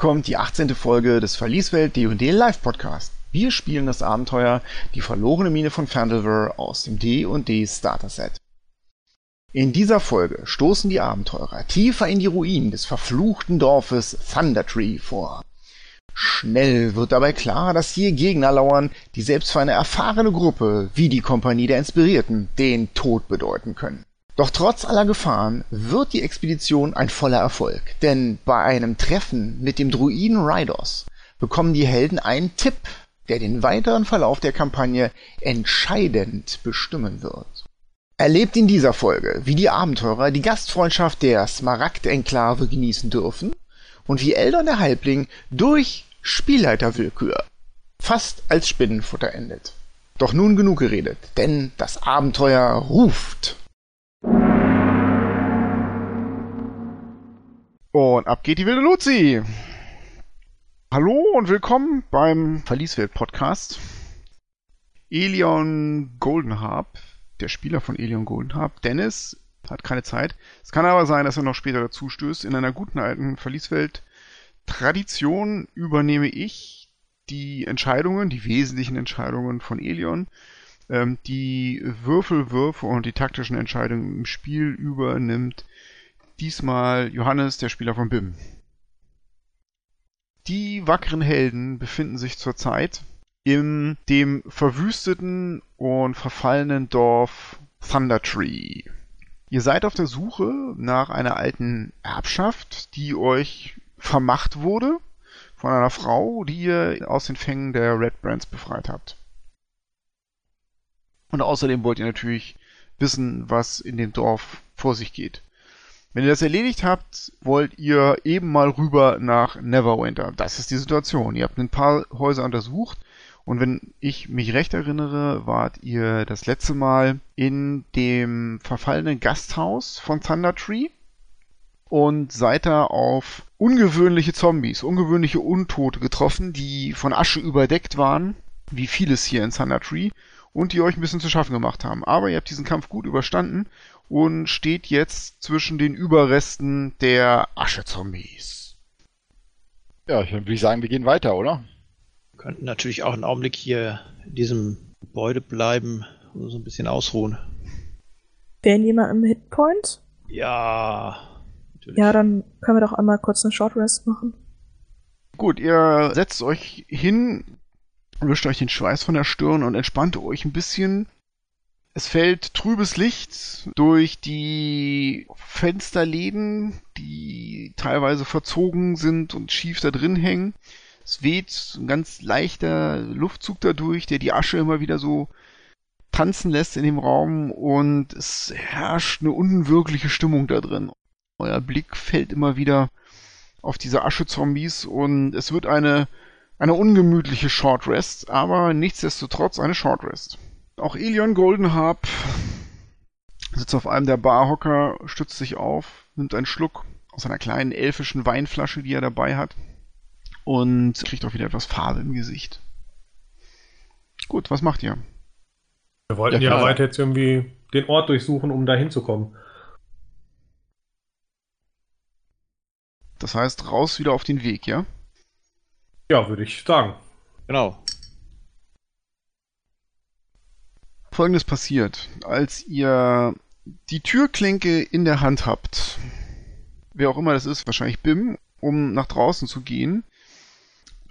Kommt die 18. Folge des Verlieswelt D&D Live Podcast. Wir spielen das Abenteuer Die verlorene Mine von Fandelver aus dem D&D Starter-Set. In dieser Folge stoßen die Abenteurer tiefer in die Ruinen des verfluchten Dorfes Thundertree vor. Schnell wird dabei klar, dass hier Gegner lauern, die selbst für eine erfahrene Gruppe wie die Kompanie der Inspirierten den Tod bedeuten können. Doch trotz aller Gefahren wird die Expedition ein voller Erfolg, denn bei einem Treffen mit dem Druiden Rydos bekommen die Helden einen Tipp, der den weiteren Verlauf der Kampagne entscheidend bestimmen wird. Erlebt in dieser Folge, wie die Abenteurer die Gastfreundschaft der Smaragd-Enklave genießen dürfen und wie Eldon der Halbling durch Spielleiterwillkür fast als Spinnenfutter endet. Doch nun genug geredet, denn das Abenteuer ruft. Und ab geht die wilde Luzi. Hallo und willkommen beim Verlieswelt Podcast. Elion Goldenharp, der Spieler von Elion Goldenharp, Dennis, hat keine Zeit. Es kann aber sein, dass er noch später dazu stößt. In einer guten alten Verlieswelt Tradition übernehme ich die Entscheidungen, die wesentlichen Entscheidungen von Elion. Ähm, die Würfelwürfe und die taktischen Entscheidungen im Spiel übernimmt Diesmal Johannes, der Spieler von BIM. Die wackeren Helden befinden sich zurzeit in dem verwüsteten und verfallenen Dorf Thundertree. Ihr seid auf der Suche nach einer alten Erbschaft, die euch vermacht wurde von einer Frau, die ihr aus den Fängen der Red Brands befreit habt. Und außerdem wollt ihr natürlich wissen, was in dem Dorf vor sich geht. Wenn ihr das erledigt habt, wollt ihr eben mal rüber nach Neverwinter. Das ist die Situation. Ihr habt ein paar Häuser untersucht und wenn ich mich recht erinnere, wart ihr das letzte Mal in dem verfallenen Gasthaus von Thunder Tree und seid da auf ungewöhnliche Zombies, ungewöhnliche Untote getroffen, die von Asche überdeckt waren, wie vieles hier in Thunder Tree und die euch ein bisschen zu schaffen gemacht haben. Aber ihr habt diesen Kampf gut überstanden und steht jetzt zwischen den Überresten der Aschezombies. Ja, dann würde ich sagen, wir gehen weiter, oder? Wir könnten natürlich auch einen Augenblick hier in diesem Gebäude bleiben und so ein bisschen ausruhen. Wären jemand im Hitpoint? Ja, natürlich. Ja, dann können wir doch einmal kurz eine Short Rest machen. Gut, ihr setzt euch hin, wischt euch den Schweiß von der Stirn und entspannt euch ein bisschen. Es fällt trübes Licht durch die Fensterläden, die teilweise verzogen sind und schief da drin hängen. Es weht ein ganz leichter Luftzug dadurch, der die Asche immer wieder so tanzen lässt in dem Raum und es herrscht eine unwirkliche Stimmung da drin. Euer Blick fällt immer wieder auf diese Asche-Zombies und es wird eine, eine ungemütliche Short Rest, aber nichtsdestotrotz eine Short Rest. Auch Elion Goldenharp sitzt auf einem der Barhocker, stützt sich auf, nimmt einen Schluck aus einer kleinen elfischen Weinflasche, die er dabei hat, und kriegt auch wieder etwas Farbe im Gesicht. Gut, was macht ihr? Wir wollten ja, ja weiter jetzt irgendwie den Ort durchsuchen, um da hinzukommen. Das heißt, raus wieder auf den Weg, ja? Ja, würde ich sagen. Genau. Folgendes passiert. Als ihr die Türklinke in der Hand habt, wer auch immer das ist, wahrscheinlich Bim, um nach draußen zu gehen,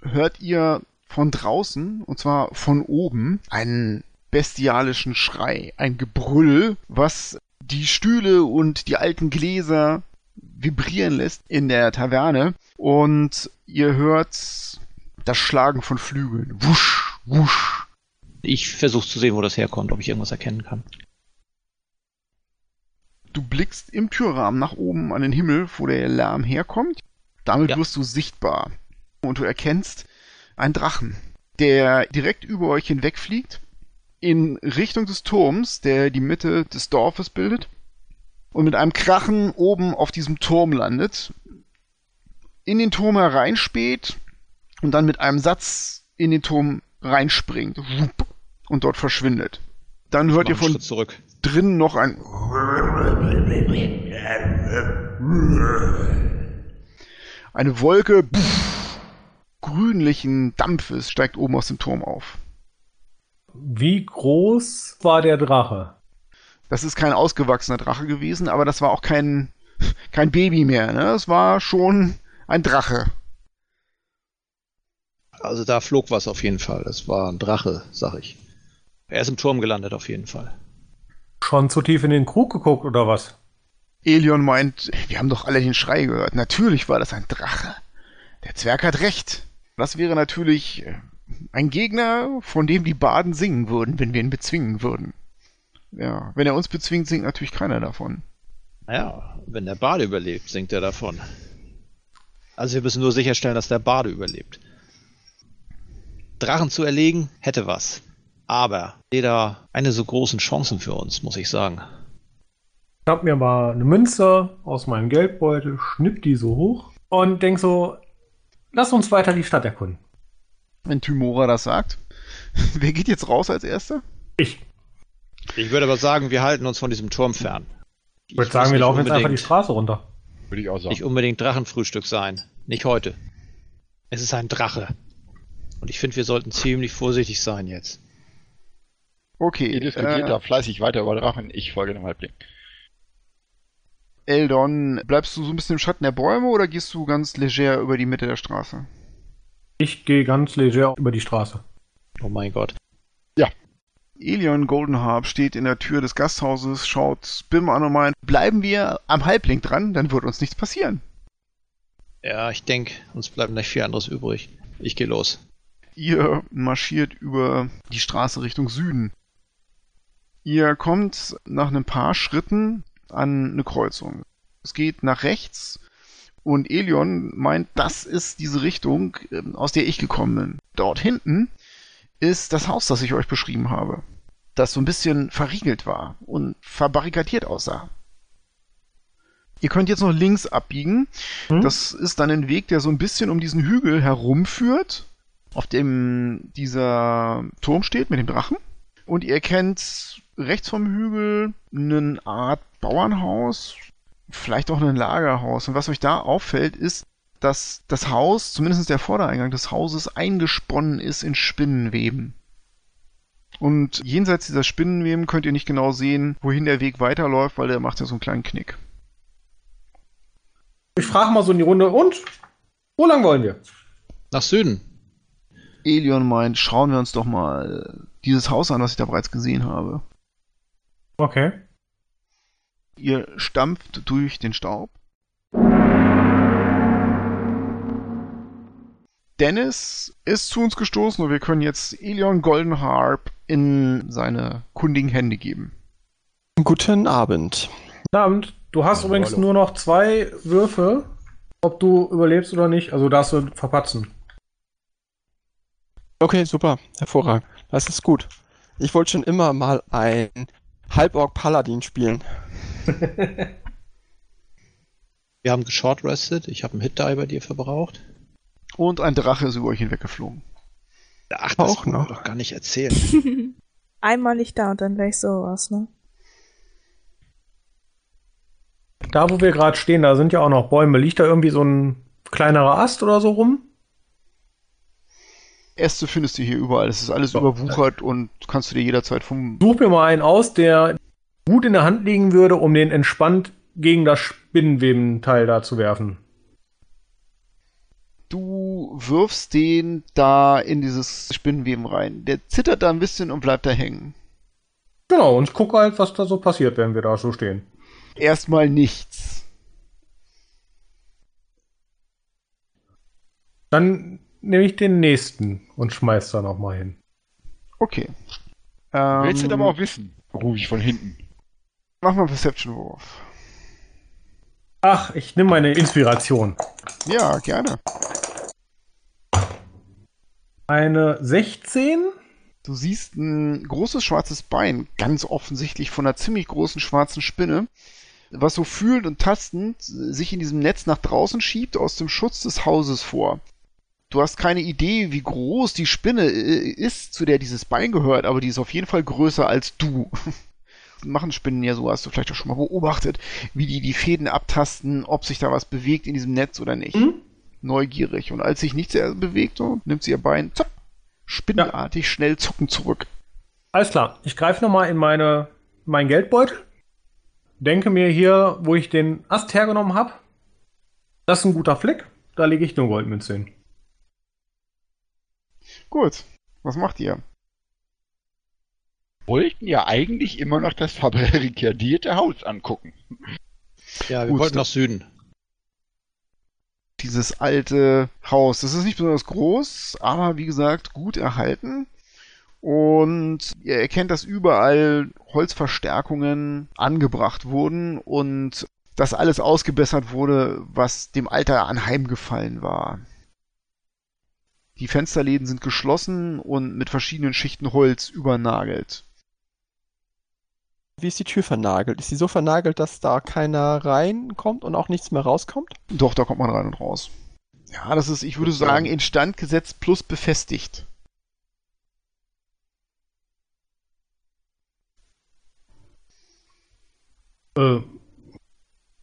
hört ihr von draußen, und zwar von oben, einen bestialischen Schrei, ein Gebrüll, was die Stühle und die alten Gläser vibrieren lässt in der Taverne und ihr hört das Schlagen von Flügeln. Wusch, wusch, ich versuche zu sehen, wo das herkommt, ob ich irgendwas erkennen kann. Du blickst im Türrahmen nach oben an den Himmel, wo der Lärm herkommt. Damit ja. wirst du sichtbar. Und du erkennst einen Drachen, der direkt über euch hinwegfliegt, in Richtung des Turms, der die Mitte des Dorfes bildet, und mit einem Krachen oben auf diesem Turm landet, in den Turm hereinspäht und dann mit einem Satz in den Turm reinspringt und dort verschwindet. Dann hört ihr von zurück. drinnen noch ein Eine Wolke pff, grünlichen Dampfes steigt oben aus dem Turm auf. Wie groß war der Drache? Das ist kein ausgewachsener Drache gewesen, aber das war auch kein, kein Baby mehr. Ne? Es war schon ein Drache. Also da flog was auf jeden Fall. Das war ein Drache, sag ich. Er ist im Turm gelandet auf jeden Fall. Schon zu tief in den Krug geguckt oder was? Elion meint, wir haben doch alle den Schrei gehört. Natürlich war das ein Drache. Der Zwerg hat recht. Das wäre natürlich äh, ein Gegner, von dem die Baden singen würden, wenn wir ihn bezwingen würden. Ja, wenn er uns bezwingt, singt natürlich keiner davon. Naja, wenn der Bade überlebt, singt er davon. Also wir müssen nur sicherstellen, dass der Bade überlebt. Drachen zu erlegen, hätte was. Aber weder eine so großen Chancen für uns, muss ich sagen. Ich hab mir mal eine Münze aus meinem Geldbeutel, schnipp die so hoch und denk so, lass uns weiter die Stadt erkunden. Wenn Tymora das sagt. Wer geht jetzt raus als Erster? Ich. Ich würde aber sagen, wir halten uns von diesem Turm fern. Ich würde sagen, wir laufen jetzt einfach die Straße runter. Würde ich auch sagen. Nicht unbedingt Drachenfrühstück sein. Nicht heute. Es ist ein Drache. Und ich finde, wir sollten ziemlich vorsichtig sein jetzt. Okay. Ihr diskutiert äh, da fleißig weiter über Drachen. Ich folge dem Halbling. Eldon, bleibst du so ein bisschen im Schatten der Bäume oder gehst du ganz leger über die Mitte der Straße? Ich gehe ganz leger über die Straße. Oh mein Gott. Elion Goldenharp steht in der Tür des Gasthauses, schaut Bim an und meint, bleiben wir am Halbling dran, dann wird uns nichts passieren. Ja, ich denke, uns bleibt nicht viel anderes übrig. Ich gehe los. Ihr marschiert über die Straße Richtung Süden. Ihr kommt nach ein paar Schritten an eine Kreuzung. Es geht nach rechts und Elion meint, das ist diese Richtung, ähm, aus der ich gekommen bin. Dort hinten ist das Haus, das ich euch beschrieben habe, das so ein bisschen verriegelt war und verbarrikadiert aussah. Ihr könnt jetzt noch links abbiegen. Hm? Das ist dann ein Weg, der so ein bisschen um diesen Hügel herumführt, auf dem dieser Turm steht mit dem Drachen. Und ihr erkennt rechts vom Hügel eine Art Bauernhaus, vielleicht auch ein Lagerhaus. Und was euch da auffällt, ist, dass das Haus, zumindest der Vordereingang des Hauses, eingesponnen ist in Spinnenweben. Und jenseits dieser Spinnenweben könnt ihr nicht genau sehen, wohin der Weg weiterläuft, weil der macht ja so einen kleinen Knick. Ich frage mal so in die Runde, und? Wo lang wollen wir? Nach Süden. Elion meint, schauen wir uns doch mal dieses Haus an, was ich da bereits gesehen habe. Okay. Ihr stampft durch den Staub. Dennis ist zu uns gestoßen und wir können jetzt Elion Goldenharp in seine kundigen Hände geben. Guten Abend. Guten Abend. Du hast Ja, übrigens hallo. nur noch zwei Würfe, ob du überlebst oder nicht. Also darfst du verpatzen. Okay, super. Hervorragend. Das ist gut. Ich wollte schon immer mal ein Halborg Paladin spielen. Wir haben geshortrestet. Ich habe einen Hit-Die bei dir verbraucht. Und ein Drache ist über euch hinweggeflogen. Ach, das Auch kann man noch. doch gar nicht erzählen. Einmal nicht da und dann gleich sowas, ne? Da, wo wir gerade stehen, da sind ja auch noch Bäume. Liegt da irgendwie so ein kleinerer Ast oder so rum? Äste findest du hier überall. Es ist alles überwuchert und kannst du dir jederzeit vom. Such mir mal einen aus, der gut in der Hand liegen würde, um den entspannt gegen das Spinnenwebenteil da zu werfen. Du wirfst den da in dieses Spinnenweben rein. Der zittert da ein bisschen und bleibt da hängen. Genau, und ich gucke halt, was da so passiert, wenn wir da so stehen. Erstmal nichts. Dann nehme ich den nächsten und schmeiß da nochmal hin. Okay. Ähm, Willst du das aber auch wissen? Rufe ich von hinten. Mach mal einen Perception-Wurf. Ach, ich nehme meine Inspiration. Ja, gerne. Eine 16? Du siehst ein großes schwarzes Bein, ganz offensichtlich von einer ziemlich großen schwarzen Spinne, was so fühlend und tastend sich in diesem Netz nach draußen schiebt aus dem Schutz des Hauses vor. Du hast keine Idee, wie groß die Spinne äh, ist, zu der dieses Bein gehört, aber die ist auf jeden Fall größer als du. machen Spinnen ja so, hast du vielleicht auch schon mal beobachtet, wie die die Fäden abtasten, ob sich da was bewegt in diesem Netz oder nicht. Mhm. Neugierig. Und als sich nichts mehr bewegt, so, nimmt sie ihr Bein, zapp, spinnenartig schnell zucken zurück. Alles klar. Ich greife nochmal in meine, mein Geldbeutel. Denke mir hier, wo ich den Ast hergenommen habe. Das ist ein guter Fleck. Da lege ich eine Goldmünze hin. Gut. Was macht ihr? Wollten ja eigentlich immer noch das fabrikadierte Haus angucken. Ja, wir Gut, wollten nach Süden. Dieses alte Haus. Das ist nicht besonders groß, aber wie gesagt, gut erhalten. Und ihr erkennt, dass überall Holzverstärkungen angebracht wurden und dass alles ausgebessert wurde, was dem Alter anheimgefallen war. Die Fensterläden sind geschlossen und mit verschiedenen Schichten Holz übernagelt. Wie ist die Tür vernagelt? Ist sie so vernagelt, dass da keiner reinkommt und auch nichts mehr rauskommt? Doch, da kommt man rein und raus. Ja, das ist, ich würde sagen, instand gesetzt plus befestigt. Äh,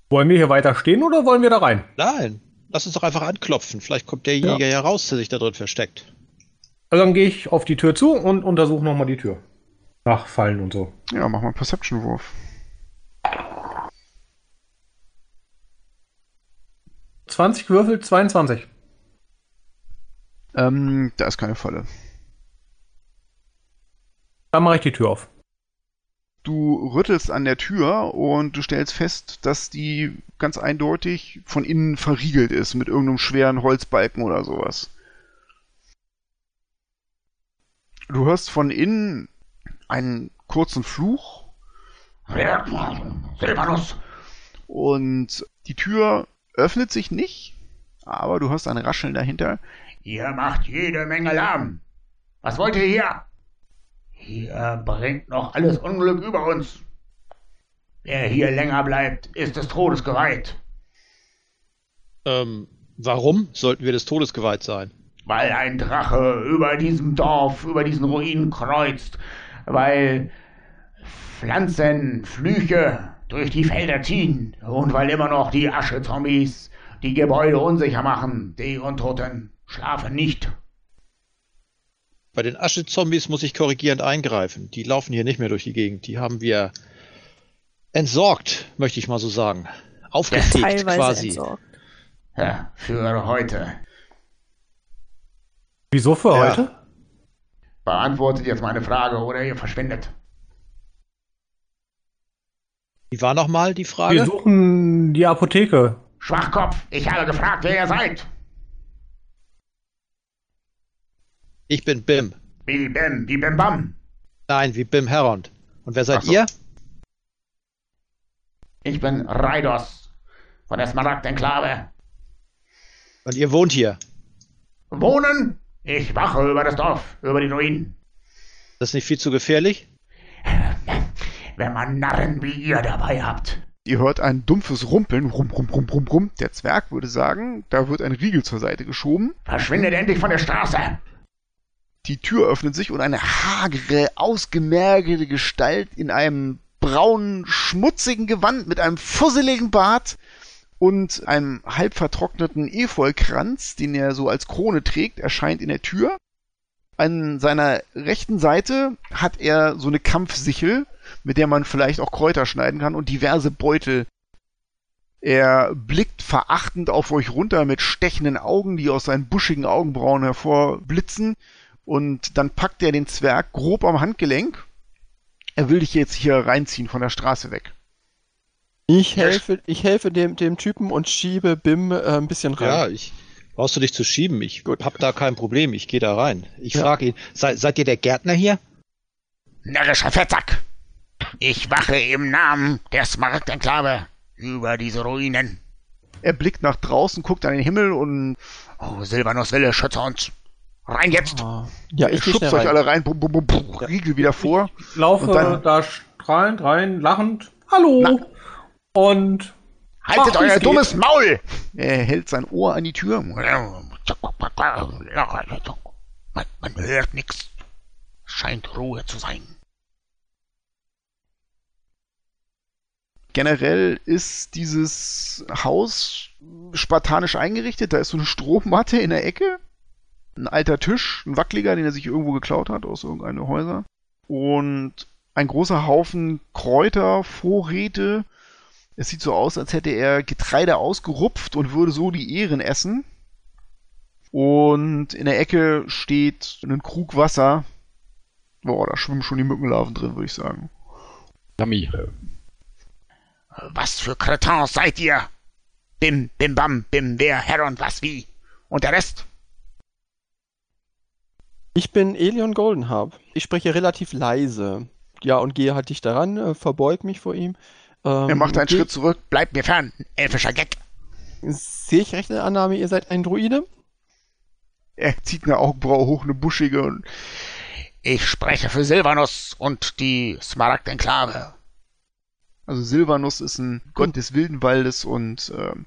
wollen wir hier weiter stehen oder wollen wir da rein? Nein, lass uns doch einfach anklopfen. Vielleicht kommt derjenige ja, raus, der sich da drin versteckt. Also dann gehe ich auf die Tür zu und untersuche nochmal die Tür. Nach Fallen und so. Ja, mach mal einen Perception-Wurf. 20 gewürfelt, 22. Ähm, da ist keine Falle. Dann mache ich die Tür auf. Du rüttelst an der Tür und du stellst fest, dass die ganz eindeutig von innen verriegelt ist mit irgendeinem schweren Holzbalken oder sowas. Du hörst von innen einen kurzen Fluch und die Tür öffnet sich nicht, aber du hörst ein Rascheln dahinter. Ihr macht jede Menge Lärm. Was wollt ihr hier? Hier bringt noch alles Unglück über uns. Wer hier länger bleibt, ist des Todes geweiht. Ähm, warum sollten wir des Todes geweiht sein? Weil ein Drache über diesem Dorf, über diesen Ruinen kreuzt. Weil Pflanzen, Flüche durch die Felder ziehen. Und weil immer noch die Aschezombies die Gebäude unsicher machen. Die Untoten schlafen nicht. Bei den Aschezombies muss ich korrigierend eingreifen. Die laufen hier nicht mehr durch die Gegend. Die haben wir entsorgt, möchte ich mal so sagen. Aufgefegt Teilweise quasi. entsorgt. Ja, für heute. Wieso für Ja. heute? Beantwortet jetzt meine Frage oder ihr verschwindet. Wie war nochmal die Wir Frage? suchen die Apotheke. Schwachkopf, ich habe gefragt, wer ihr seid. Ich bin Bim. Wie Bim, wie Bim Bam. Nein, wie Bim Herond. Und wer seid so. ihr? Ich bin Raidos von der Smaragd-Enklave. Und ihr wohnt hier. Wohnen? Ich wache über das Dorf, über die Ruinen. Das ist nicht viel zu gefährlich? Wenn man Narren wie ihr dabei habt. Ihr hört ein dumpfes Rumpeln, rum, rum, rum, rum, rum. Der Zwerg würde sagen, da wird ein Riegel zur Seite geschoben. Verschwindet endlich von der Straße. Die Tür öffnet sich und eine hagere, ausgemergelte Gestalt in einem braunen, schmutzigen Gewand mit einem fusseligen Bart und einem halb vertrockneten Efeukranz, den er so als Krone trägt, erscheint in der Tür. An seiner rechten Seite hat er so eine Kampfsichel, mit der man vielleicht auch Kräuter schneiden kann und diverse Beutel. Er blickt verachtend auf euch runter mit stechenden Augen, die aus seinen buschigen Augenbrauen hervorblitzen. Und dann packt er den Zwerg grob am Handgelenk. Er will dich jetzt hier reinziehen von der Straße weg. Ich helfe, ich helfe dem, dem Typen und schiebe Bim äh, ein bisschen rein. Ja, ich. Brauchst du dich zu schieben? Ich Gut. hab da kein Problem. Ich gehe da rein. Ich Ja. frage ihn, sei, seid ihr der Gärtner hier? Närrischer Fettsack. Ich wache im Namen der Smaragd-Enklave über diese Ruinen. Er blickt nach draußen, guckt an den Himmel und Oh, Silvanus Wille, schütze uns. Rein jetzt. Ah. Ja, ich schubst euch rein. alle rein, bum, bum, bum, bum, Riegel wieder vor. Laufe Und dann- da strahlend rein, lachend. Hallo! Und Haltet Ach, wie euer es dummes Maul. Er hält sein Ohr an die Tür. Man, man hört nichts. Scheint Ruhe zu sein. Generell ist dieses Haus spartanisch eingerichtet. Da ist so eine Strohmatte in der Ecke. Ein alter Tisch, ein wackeliger, den er sich irgendwo geklaut hat aus irgendeinem Häuser. Und ein großer Haufen Kräuter, Vorräte. Es sieht so aus, als hätte er Getreide ausgerupft und würde so die Ehren essen. Und in der Ecke steht ein Krug Wasser. Boah, da schwimmen schon die Mückenlarven drin, würde ich sagen. Dummy. Was für Cretins seid ihr? Bim, bim, bam, bim, wer, Herr und was, wie? Und der Rest? Ich bin Elion Goldenharp. Ich spreche relativ leise. Ja, und gehe halt dicht daran, äh, verbeug mich vor ihm. Ähm, Er macht einen geh- Schritt zurück. Bleibt mir fern, elfischer Gag. Sehe ich recht in der Annahme, ihr seid ein Druide? Er zieht eine Augenbraue hoch, eine buschige und Ich spreche für Silvanus und die Smaragd-Enklave. Also Silvanus ist ein Gott des wilden Waldes und ähm,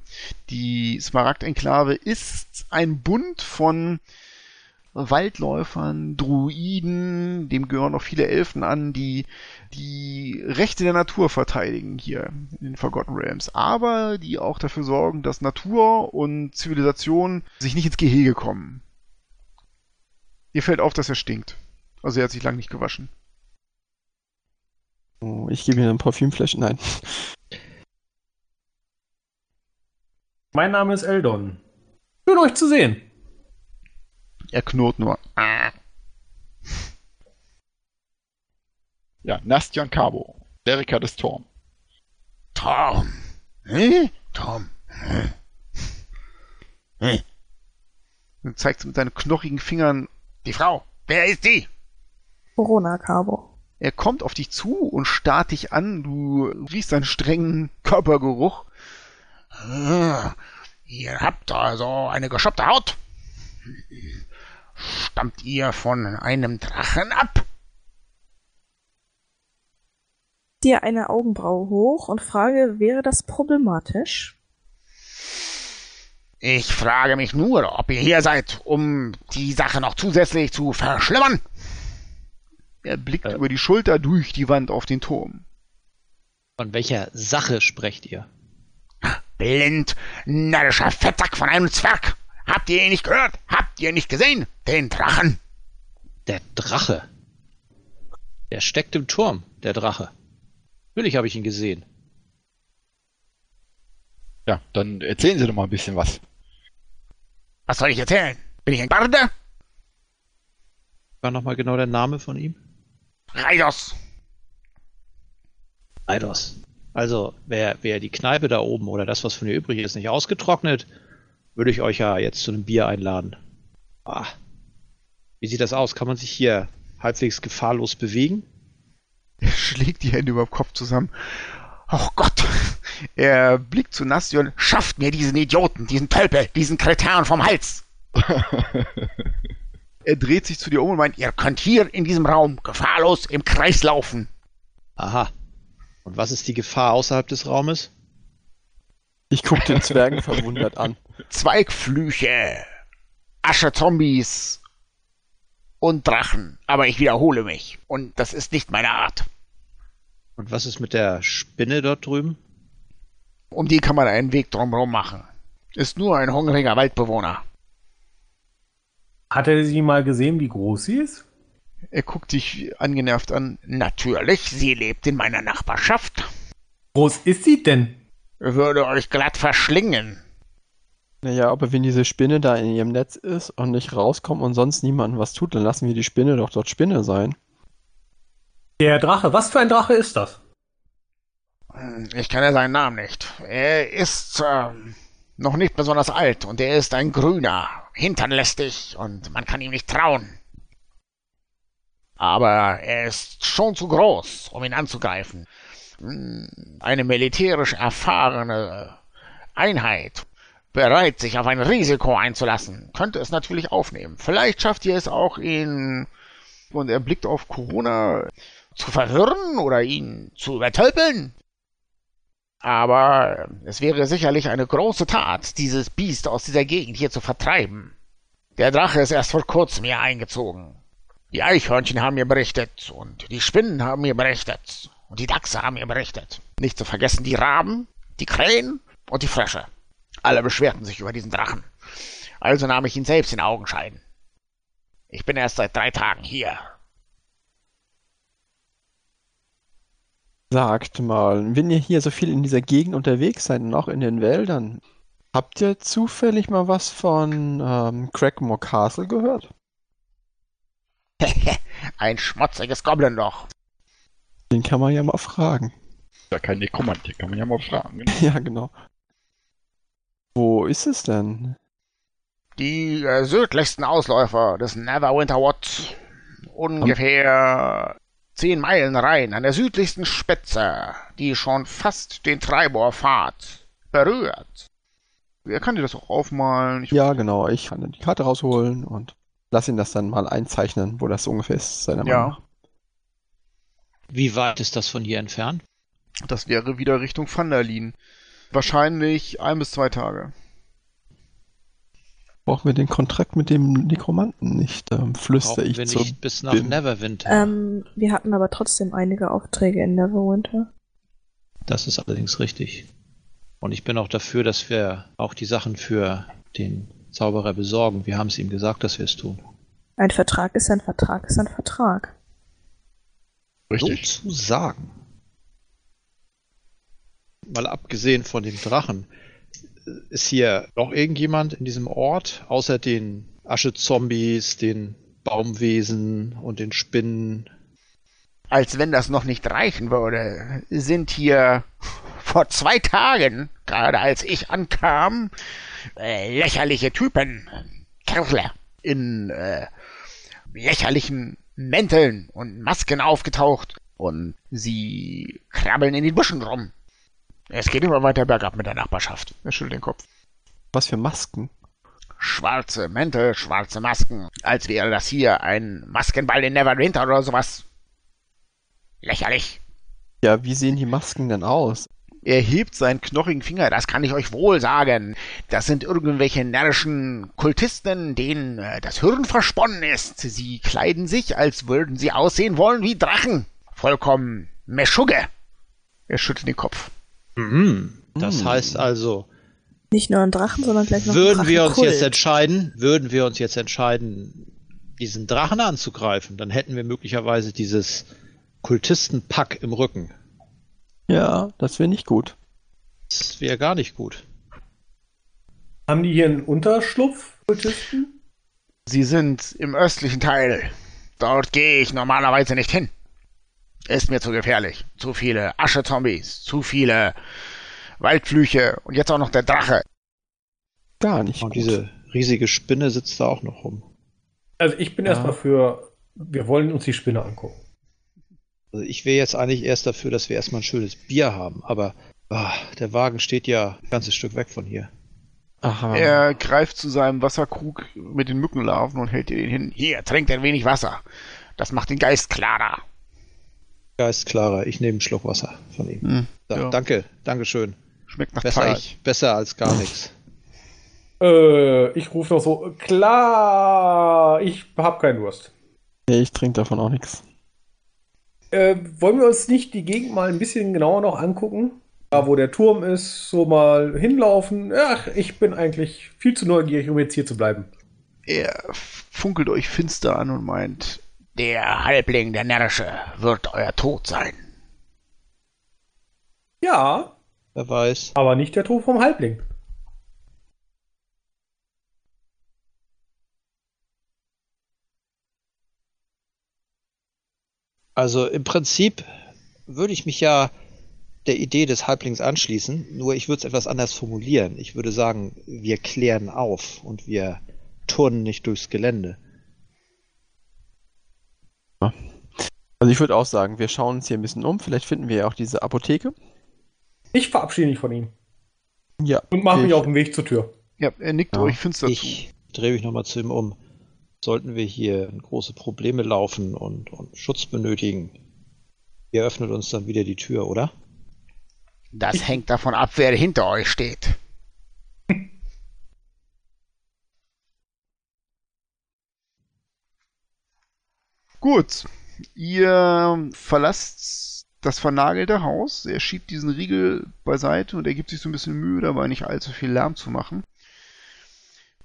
die Smaragd-Enklave ist ein Bund von Waldläufern, Druiden, dem gehören auch viele Elfen an, die die Rechte der Natur verteidigen hier in den Forgotten Realms, aber die auch dafür sorgen, dass Natur und Zivilisation sich nicht ins Gehege kommen. Ihr fällt auf, dass er stinkt. Also er hat sich lang nicht gewaschen. Oh, ich gebe ihm ein Parfümfläschchen. Nein. Mein Name ist Eldon. Schön euch zu sehen. Er knurrt nur. Ja, Nastian Cabo, Derrika des Torm. Tom. Hm? Tom. Hm? Hm? Du zeigst mit seinen knochigen Fingern Die Frau. Wer ist die? Corona Cabo. Er kommt auf dich zu und starrt dich an. Du riechst seinen strengen Körpergeruch. Ah, Ihr habt also eine geschoppte Haut. Stammt ihr von einem Drachen ab? Dir eine Augenbraue hoch und frage, wäre das problematisch? Ich frage mich nur, ob ihr hier seid, um die Sache noch zusätzlich zu verschlimmern. Er blickt über die Schulter durch die Wand auf den Turm. Von welcher Sache sprecht ihr? Blind, närrischer Fettsack von einem Zwerg. Habt ihr ihn nicht gehört? Habt ihr nicht gesehen? Den Drachen. Der Drache. Der steckt im Turm, der Drache. Natürlich habe ich ihn gesehen. Ja, dann erzählen Sie doch mal ein bisschen was. Was soll ich erzählen? Bin ich ein Barde? War nochmal genau der Name von ihm? Raidos. Eidos. Also, wäre wär die Kneipe da oben oder das, was von ihr übrig ist, nicht ausgetrocknet, würde ich euch ja jetzt zu einem Bier einladen. Ah. Wie sieht das aus? Kann man sich hier halbwegs gefahrlos bewegen? Er schlägt die Hände über dem Kopf zusammen. Oh Gott! Er blickt zu Nastion. Schafft mir diesen Idioten, diesen Tölpel, diesen Kretan vom Hals. Er dreht sich zu dir um und meint, Ihr könnt hier in diesem Raum gefahrlos im Kreis laufen. Aha. Und was ist die Gefahr außerhalb des Raumes? Ich gucke den Zwergen verwundert an. Zweigflüche, Aschezombies und Drachen. Aber ich wiederhole mich. Und das ist nicht meine Art. Und was ist mit der Spinne dort drüben? Um die kann man einen Weg drumherum machen. Ist nur ein hungriger Waldbewohner. Hat er sie mal gesehen, wie groß sie ist? er guckt dich angenervt an. Natürlich, sie lebt in meiner Nachbarschaft. Groß ist sie denn? Würde euch glatt verschlingen. Naja, aber wenn diese Spinne da in ihrem Netz ist und nicht rauskommt und sonst niemandem was tut, dann lassen wir die Spinne doch dort Spinne sein. Der Drache, was für ein Drache ist das? Ich kenne seinen Namen nicht. Er ist ähm, noch nicht besonders alt und er ist ein Grüner, hinternlästig und man kann ihm nicht trauen. Aber er ist schon zu groß, um ihn anzugreifen. Eine militärisch erfahrene Einheit, bereit, sich auf ein Risiko einzulassen, könnte es natürlich aufnehmen. Vielleicht schafft ihr es auch, ihn Und er blickt auf Corona. zu verwirren oder ihn zu übertölpeln. Aber es wäre sicherlich eine große Tat, dieses Biest aus dieser Gegend hier zu vertreiben. Der Drache ist erst vor kurzem hier eingezogen. Die Eichhörnchen haben mir berichtet und die Spinnen haben mir berichtet und die Dachse haben mir berichtet. Nicht zu vergessen die Raben, die Krähen und die Frösche. Alle beschwerten sich über diesen Drachen. Also nahm ich ihn selbst in Augenschein. Ich bin erst seit drei Tagen hier. Sagt mal, wenn ihr hier so viel in dieser Gegend unterwegs seid und auch in den Wäldern, habt ihr zufällig mal was von ähm, Crackmore Castle gehört? Ein schmutziges Goblin doch. Den kann man ja mal fragen. Ja, kein Nekromant, kann man ja mal fragen. Genau. Ja, genau. Wo ist es denn? Die äh, südlichsten Ausläufer des Neverwinter Watt. Ungefähr zehn Meilen rein an der südlichsten Spitze, die schon fast den Treibor-Pfad berührt. Wer kann dir das auch aufmalen? Ich Ja, genau. Ich kann die Karte rausholen und lass ihn das dann mal einzeichnen, wo das ungefähr ist, seiner Ja. Meinung nach. Wie weit ist das von hier entfernt? Das wäre wieder Richtung Vanderlin. Wahrscheinlich ein bis zwei Tage. Brauchen wir den Kontrakt mit dem Nekromanten nicht, ähm, flüster Brauchen ich wir zu. nicht bis nach Bin. Neverwinter. Ähm, wir hatten aber trotzdem einige Aufträge in Neverwinter. Das ist allerdings richtig. Und ich bin auch dafür, dass wir auch die Sachen für den Zauberer besorgen. Wir haben es ihm gesagt, dass wir es tun. Ein Vertrag ist ein Vertrag ist ein Vertrag. Richtig. Sozusagen. Mal abgesehen von dem Drachen, ist hier noch irgendjemand in diesem Ort, außer den Aschezombies, den Baumwesen und den Spinnen? Als wenn das noch nicht reichen würde, sind hier vor zwei Tagen, gerade als ich ankam, äh, lächerliche Typen, Kerle, in äh, lächerlichen Mänteln und Masken aufgetaucht und sie krabbeln in den Büschen rum. Es geht immer weiter bergab mit der Nachbarschaft. Er schüttelt den Kopf. Was für Masken? Schwarze Mäntel, schwarze Masken, als wäre das hier ein Maskenball in Neverwinter oder sowas. Lächerlich. Ja, wie sehen die Masken denn aus? Er hebt seinen knochigen Finger, das kann ich euch wohl sagen. Das sind irgendwelche närrischen Kultisten, denen äh, das Hirn versponnen ist. Sie kleiden sich, als würden sie aussehen wollen wie Drachen. Vollkommen Meschugge. Er schüttelt den Kopf. Mhm. Das Mm. heißt also, Nicht nur ein Drachen, sondern gleich noch würden ein wir uns jetzt entscheiden, würden wir uns jetzt entscheiden, diesen Drachen anzugreifen, dann hätten wir möglicherweise dieses Kultistenpack im Rücken. Ja, das wäre nicht gut. Das wäre gar nicht gut. Haben die hier einen Unterschlupf, Kultisten? Sie sind im östlichen Teil. Dort gehe ich normalerweise nicht hin. Ist mir zu gefährlich. Zu viele Aschezombies, zu viele Waldflüche und jetzt auch noch der Drache. Gar nicht Und gut. diese riesige Spinne sitzt da auch noch rum. Also ich bin Ja. erstmal für, wir wollen uns die Spinne angucken. Also ich wäre jetzt eigentlich erst dafür, dass wir erstmal ein schönes Bier haben, aber ah, der Wagen steht ja ein ganzes Stück weg von hier. Aha. Er greift zu seinem Wasserkrug mit den Mückenlarven und hält dir den hin. Hier, trinkt ein wenig Wasser. Das macht den Geist klarer. Geist klarer, ich nehme einen Schluck Wasser von ihm. Hm, Da, ja. Danke, Dankeschön. Schmeckt nach Besser, Teich. besser als gar nichts. Äh, ich rufe noch so, klar, ich hab keinen Durst. Nee, ich trinke davon auch nichts. Äh, wollen wir uns nicht die Gegend mal ein bisschen genauer noch angucken? Da, wo der Turm ist, so mal hinlaufen. Ach, ich bin eigentlich viel zu neugierig, um jetzt hier zu bleiben. Er funkelt euch finster an und meint, Der Halbling, der Närrische, wird euer Tod sein. Ja, Wer weiß. aber nicht der Tod vom Halbling. Also im Prinzip würde ich mich ja der Idee des Halblings anschließen, nur ich würde es etwas anders formulieren. Ich würde sagen, wir klären auf und wir turnen nicht durchs Gelände. Also ich würde auch sagen, wir schauen uns hier ein bisschen um. Vielleicht finden wir ja auch diese Apotheke. Ich verabschiede mich von ihm Ja. und mache mich ich- auf den Weg zur Tür. ja, er nickt Ja. euch finster zu. Ich drehe mich nochmal zu ihm um. Sollten wir hier in große Probleme laufen und, und Schutz benötigen, ihr öffnet uns dann wieder die Tür, oder? Das hängt davon ab, wer hinter euch steht. Gut, ihr verlasst das vernagelte Haus. Er schiebt diesen Riegel beiseite und er gibt sich so ein bisschen Mühe dabei, nicht allzu viel Lärm zu machen.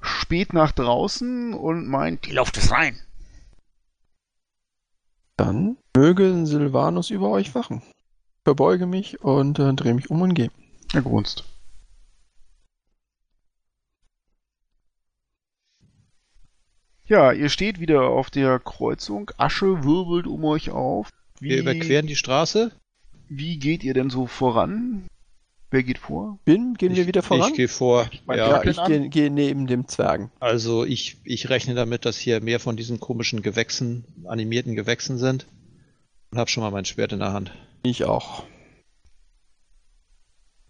Spät nach draußen und meint, Die Luft ist rein. Dann möge Silvanus über euch wachen. Verbeuge mich und äh, drehe mich um und gehe. er grunzt. Ja, ihr steht wieder auf der Kreuzung. Asche wirbelt um euch auf. Wie, Wir überqueren die Straße. wie geht ihr denn so voran? Wer geht vor? Bin, gehen wir ich, wieder voran? Ich gehe vor. Mein Ja, ich gehe geh neben dem Zwergen. also ich, ich rechne damit, dass hier mehr von diesen komischen Gewächsen, animierten Gewächsen sind. Und habe schon mal mein Schwert in der Hand. Ich auch.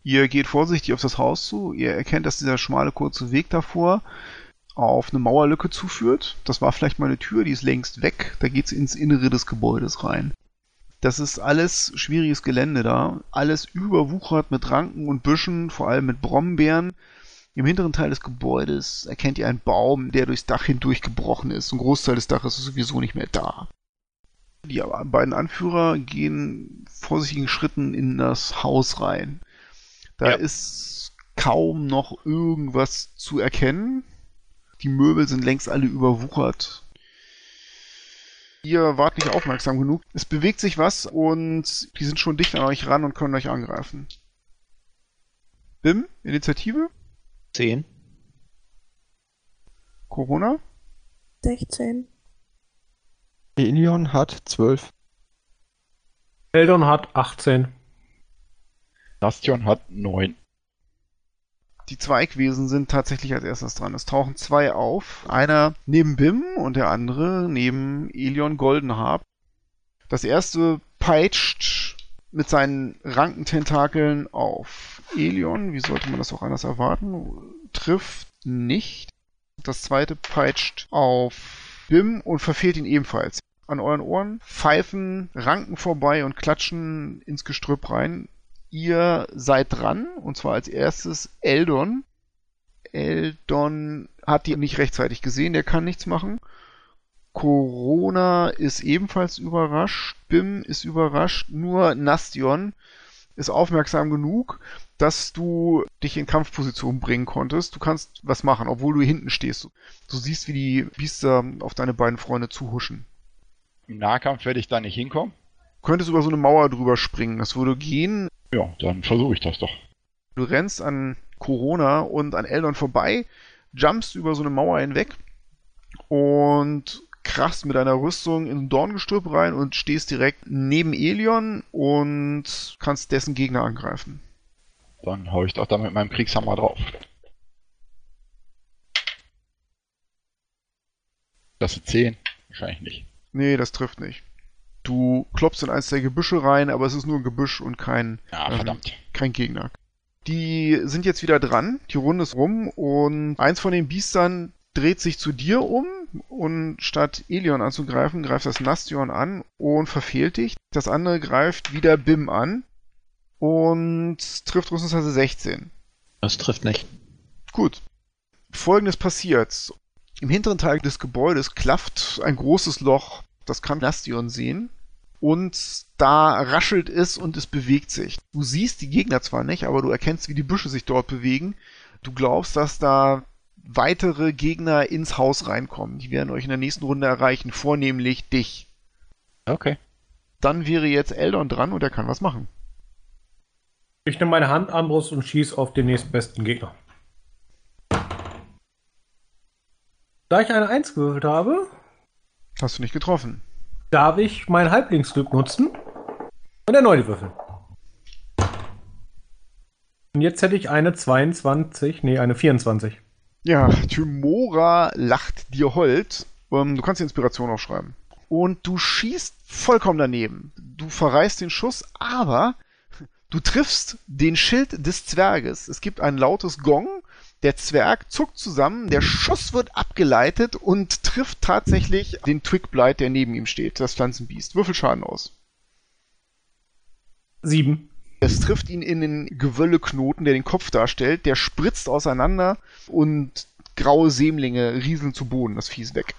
Ihr geht vorsichtig auf das Haus zu. Ihr erkennt, dass dieser schmale, kurze Weg davor auf eine Mauerlücke zuführt. Das war vielleicht mal eine Tür, die ist längst weg. Da geht's ins Innere des Gebäudes rein. Das ist alles schwieriges Gelände da. Alles überwuchert mit Ranken und Büschen, vor allem mit Brombeeren. Im hinteren Teil des Gebäudes erkennt ihr einen Baum, der durchs Dach hindurch gebrochen ist. Ein Großteil des Daches ist sowieso nicht mehr da. Die beiden Anführer gehen vorsichtigen Schritten in das Haus rein. Da Ja. ist kaum noch irgendwas zu erkennen. Die Möbel sind längst alle überwuchert. Ihr wart nicht aufmerksam genug. Es bewegt sich was und die sind schon dicht an euch ran und können euch angreifen. Bim, Initiative, Zehn. Corona, 16. Elion hat 12. Eldon hat 18. Bastion hat 9. Die Zweigwesen sind tatsächlich als erstes dran. Es tauchen zwei auf. Einer neben Bim und der andere neben Elion Goldenharp. Das erste peitscht mit seinen Rankententakeln auf Elion. Wie sollte man das auch anders erwarten? Trifft nicht. Das zweite peitscht auf Bim und verfehlt ihn ebenfalls. An euren Ohren pfeifen Ranken vorbei und klatschen ins Gestrüpp rein. Ihr seid dran, und zwar als erstes Eldon. Eldon hat die nicht rechtzeitig gesehen, der kann nichts machen. Corona ist ebenfalls überrascht, Bim ist überrascht, nur Nastion ist aufmerksam genug, dass du dich in Kampfposition bringen konntest. Du kannst was machen, obwohl du hinten stehst. Du siehst, wie die Biester auf deine beiden Freunde zuhuschen. Im Nahkampf werde ich da nicht hinkommen. Du könntest über so eine Mauer drüber springen, das würde gehen. Ja, dann versuche ich das doch. Du rennst an Corona und an Eldon vorbei, jumpst über so eine Mauer hinweg und krachst mit deiner Rüstung in ein Dorngestrüpp rein und stehst direkt neben Elion und kannst dessen Gegner angreifen. Dann hau ich doch da mit meinem Kriegshammer drauf. Das ist 10. Wahrscheinlich nicht. Nee, das trifft nicht. Du klopfst in eins der Gebüsche rein, aber es ist nur ein Gebüsch und kein, Ja, Ähm, verdammt. kein Gegner. Die sind jetzt wieder dran, die Runde ist rum und eins von den Biestern dreht sich zu dir um und statt Elion anzugreifen, greift das Nastion an und verfehlt dich. Das andere greift wieder Bim an und trifft Rüstungsklasse 16. Das trifft nicht. Gut. Folgendes passiert. Im hinteren Teil des Gebäudes klafft ein großes Loch. Das kann Nastion sehen. Und da raschelt es und es bewegt sich. Du siehst die Gegner zwar nicht, aber du erkennst, wie die Büsche sich dort bewegen. Du glaubst, dass da weitere Gegner ins Haus reinkommen. Die werden euch in der nächsten Runde erreichen, vornehmlich dich. Okay. Dann wäre jetzt Eldon dran und er kann was machen. Ich nehme meine Handarmbrust und schieße auf den nächstbesten Gegner. Da ich eine 1 gewürfelt habe, Hast du nicht getroffen. Darf ich mein Halblingsglück nutzen und erneut würfeln. Und jetzt hätte ich eine 22, nee, eine 24. Ja, Tymora lacht dir hold. Ähm, du kannst die Inspiration aufschreiben. Und du schießt vollkommen daneben. Du verreißt den Schuss, aber du triffst den Schild des Zwerges. Es gibt ein lautes Gong. Der Zwerg zuckt zusammen, der Schuss wird abgeleitet und trifft tatsächlich den Twigblight, der neben ihm steht, das Pflanzenbiest. Würfel Schaden aus. Sieben. Es trifft ihn in den Gewölleknoten, der den Kopf darstellt. Der spritzt auseinander und graue Sämlinge rieseln zu Boden. Das Vieh ist weg.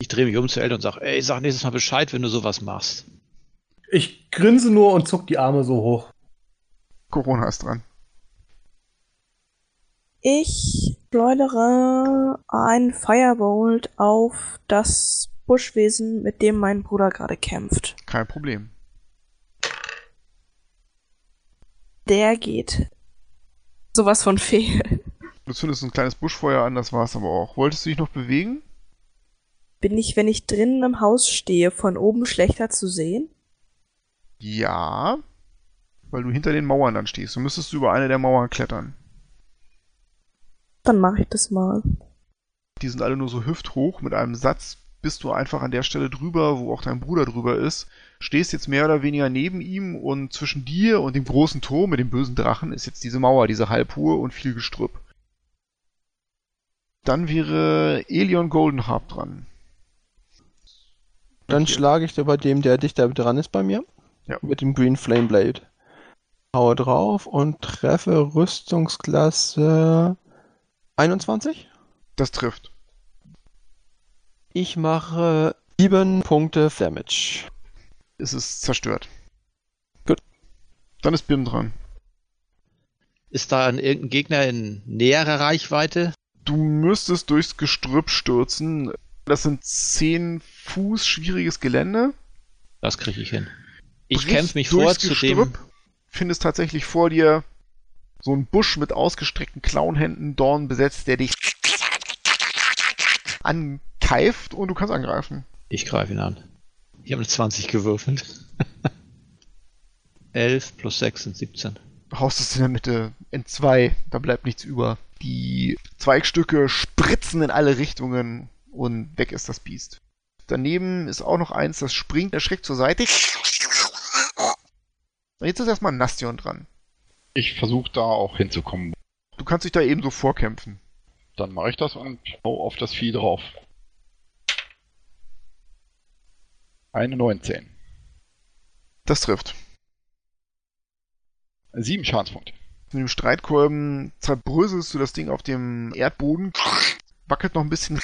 Ich drehe mich um zu Eltern und sage, ey, sag nächstes Mal Bescheid, wenn du sowas machst. Ich grinse nur und zuck die Arme so hoch. Corona ist dran. Ich schleudere einen Firebolt auf das Buschwesen, mit dem mein Bruder gerade kämpft. Kein Problem. Der geht. Sowas von fehl. Du zündest ein kleines Buschfeuer an, das war's aber auch. Wolltest du dich noch bewegen? Bin ich, wenn ich drinnen im Haus stehe, von oben schlechter zu sehen? Ja. Weil du hinter den Mauern dann stehst. Du müsstest über eine der Mauern klettern. Dann mache ich das mal. Die sind alle nur so hüfthoch. Mit einem Satz bist du einfach an der Stelle drüber, wo auch dein Bruder drüber ist. Stehst jetzt mehr oder weniger neben ihm und zwischen dir und dem großen Turm mit dem bösen Drachen ist jetzt diese Mauer, diese halbhohe und viel Gestrüpp. Dann wäre Elion Goldenharp dran. Dann Okay. schlage ich da bei dem, der dichter dran ist bei mir. Ja. Mit dem Green Flame Blade. Haue drauf und treffe Rüstungsklasse 21. Das trifft. Ich mache 7 Punkte Damage. Es ist zerstört. Gut. Dann ist Bim dran. Ist da ein, irgendein Gegner in näherer Reichweite? Du müsstest durchs Gestrüpp stürzen. Das sind 10 Fuß schwieriges Gelände. Das kriege ich hin. Ich kämpfe mich vor zu dem. Gestrüpp, Findest tatsächlich vor dir so einen Busch mit ausgestreckten Klauenhänden, Dorn besetzt, der dich ankeift und du kannst angreifen. Ich greife ihn an. Ich habe eine 20 gewürfelt. 11 plus 6 sind 17. haust es in der Mitte in zwei, da bleibt nichts über. Die Zweigstücke spritzen in alle Richtungen und weg ist das Biest. Daneben ist auch noch eins, das springt erschreckt zur Seite. Jetzt ist erstmal Nastion dran. Ich versuche da auch hinzukommen. Du kannst dich da eben so vorkämpfen. Dann mache ich das und hau auf das Vieh drauf. Eine 19. Das trifft. Sieben Schadenspunkte. Mit dem Streitkolben zerbröselst du das Ding auf dem Erdboden, wackelt noch ein bisschen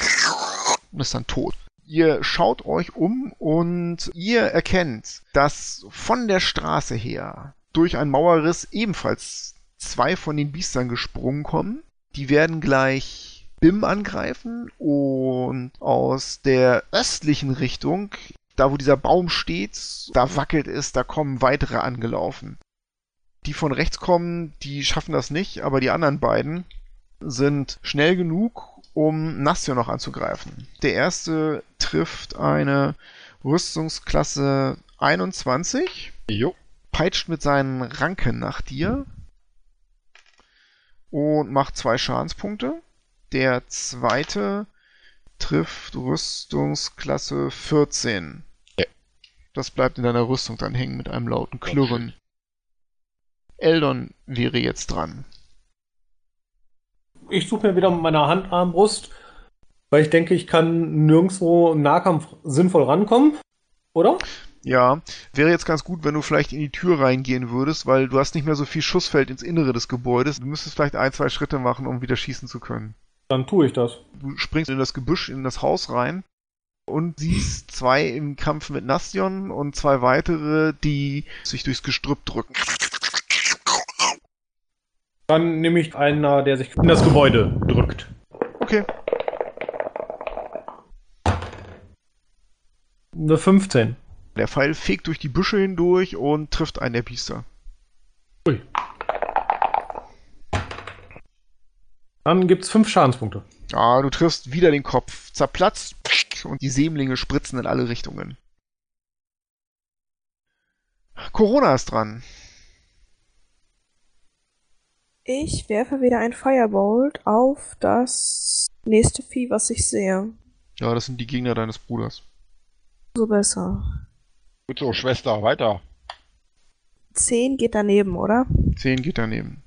und ist dann tot. Ihr schaut euch um und ihr erkennt, dass von der Straße her durch einen Mauerriss ebenfalls zwei von den Biestern gesprungen kommen. Die werden gleich Bim angreifen und aus der östlichen Richtung, da wo dieser Baum steht, da wackelt es, da kommen weitere angelaufen. Die von rechts kommen, die schaffen das nicht, aber die anderen beiden sind schnell genug, um Nastio noch anzugreifen. Der erste trifft eine Rüstungsklasse 21, Jo. Peitscht mit seinen Ranken nach dir und macht zwei Schadenspunkte. Der zweite trifft Rüstungsklasse 14. Ja. Das bleibt in deiner Rüstung dann hängen mit einem lauten Klirren. Eldon wäre jetzt dran. Ich suche mir wieder mit meiner Handarmbrust, weil ich denke, ich kann nirgendwo im Nahkampf sinnvoll rankommen. Oder? Ja, wäre jetzt ganz gut, wenn du vielleicht in die Tür reingehen würdest, weil du hast nicht mehr so viel Schussfeld ins Innere des Gebäudes. Du müsstest vielleicht ein, zwei Schritte machen, um wieder schießen zu können. Dann tue ich das. Du springst in das Gebüsch, in das Haus rein und siehst zwei im Kampf mit Nastion und zwei weitere, die sich durchs Gestrüpp drücken. Dann nehme ich einer, der sich in das Gebäude drückt. Okay, Eine 15. der Pfeil fegt durch die Büsche hindurch und trifft einen der Biester. Ui. Dann gibt's fünf Schadenspunkte. Ah, du triffst wieder den Kopf, zerplatzt und die Sämlinge spritzen in alle Richtungen. Corona ist dran. Ich werfe wieder ein Firebolt auf das nächste Vieh, was ich sehe. Ja, das sind die Gegner deines Bruders. So besser. Gut so, Schwester, weiter. 10 geht daneben, oder? 10 geht daneben.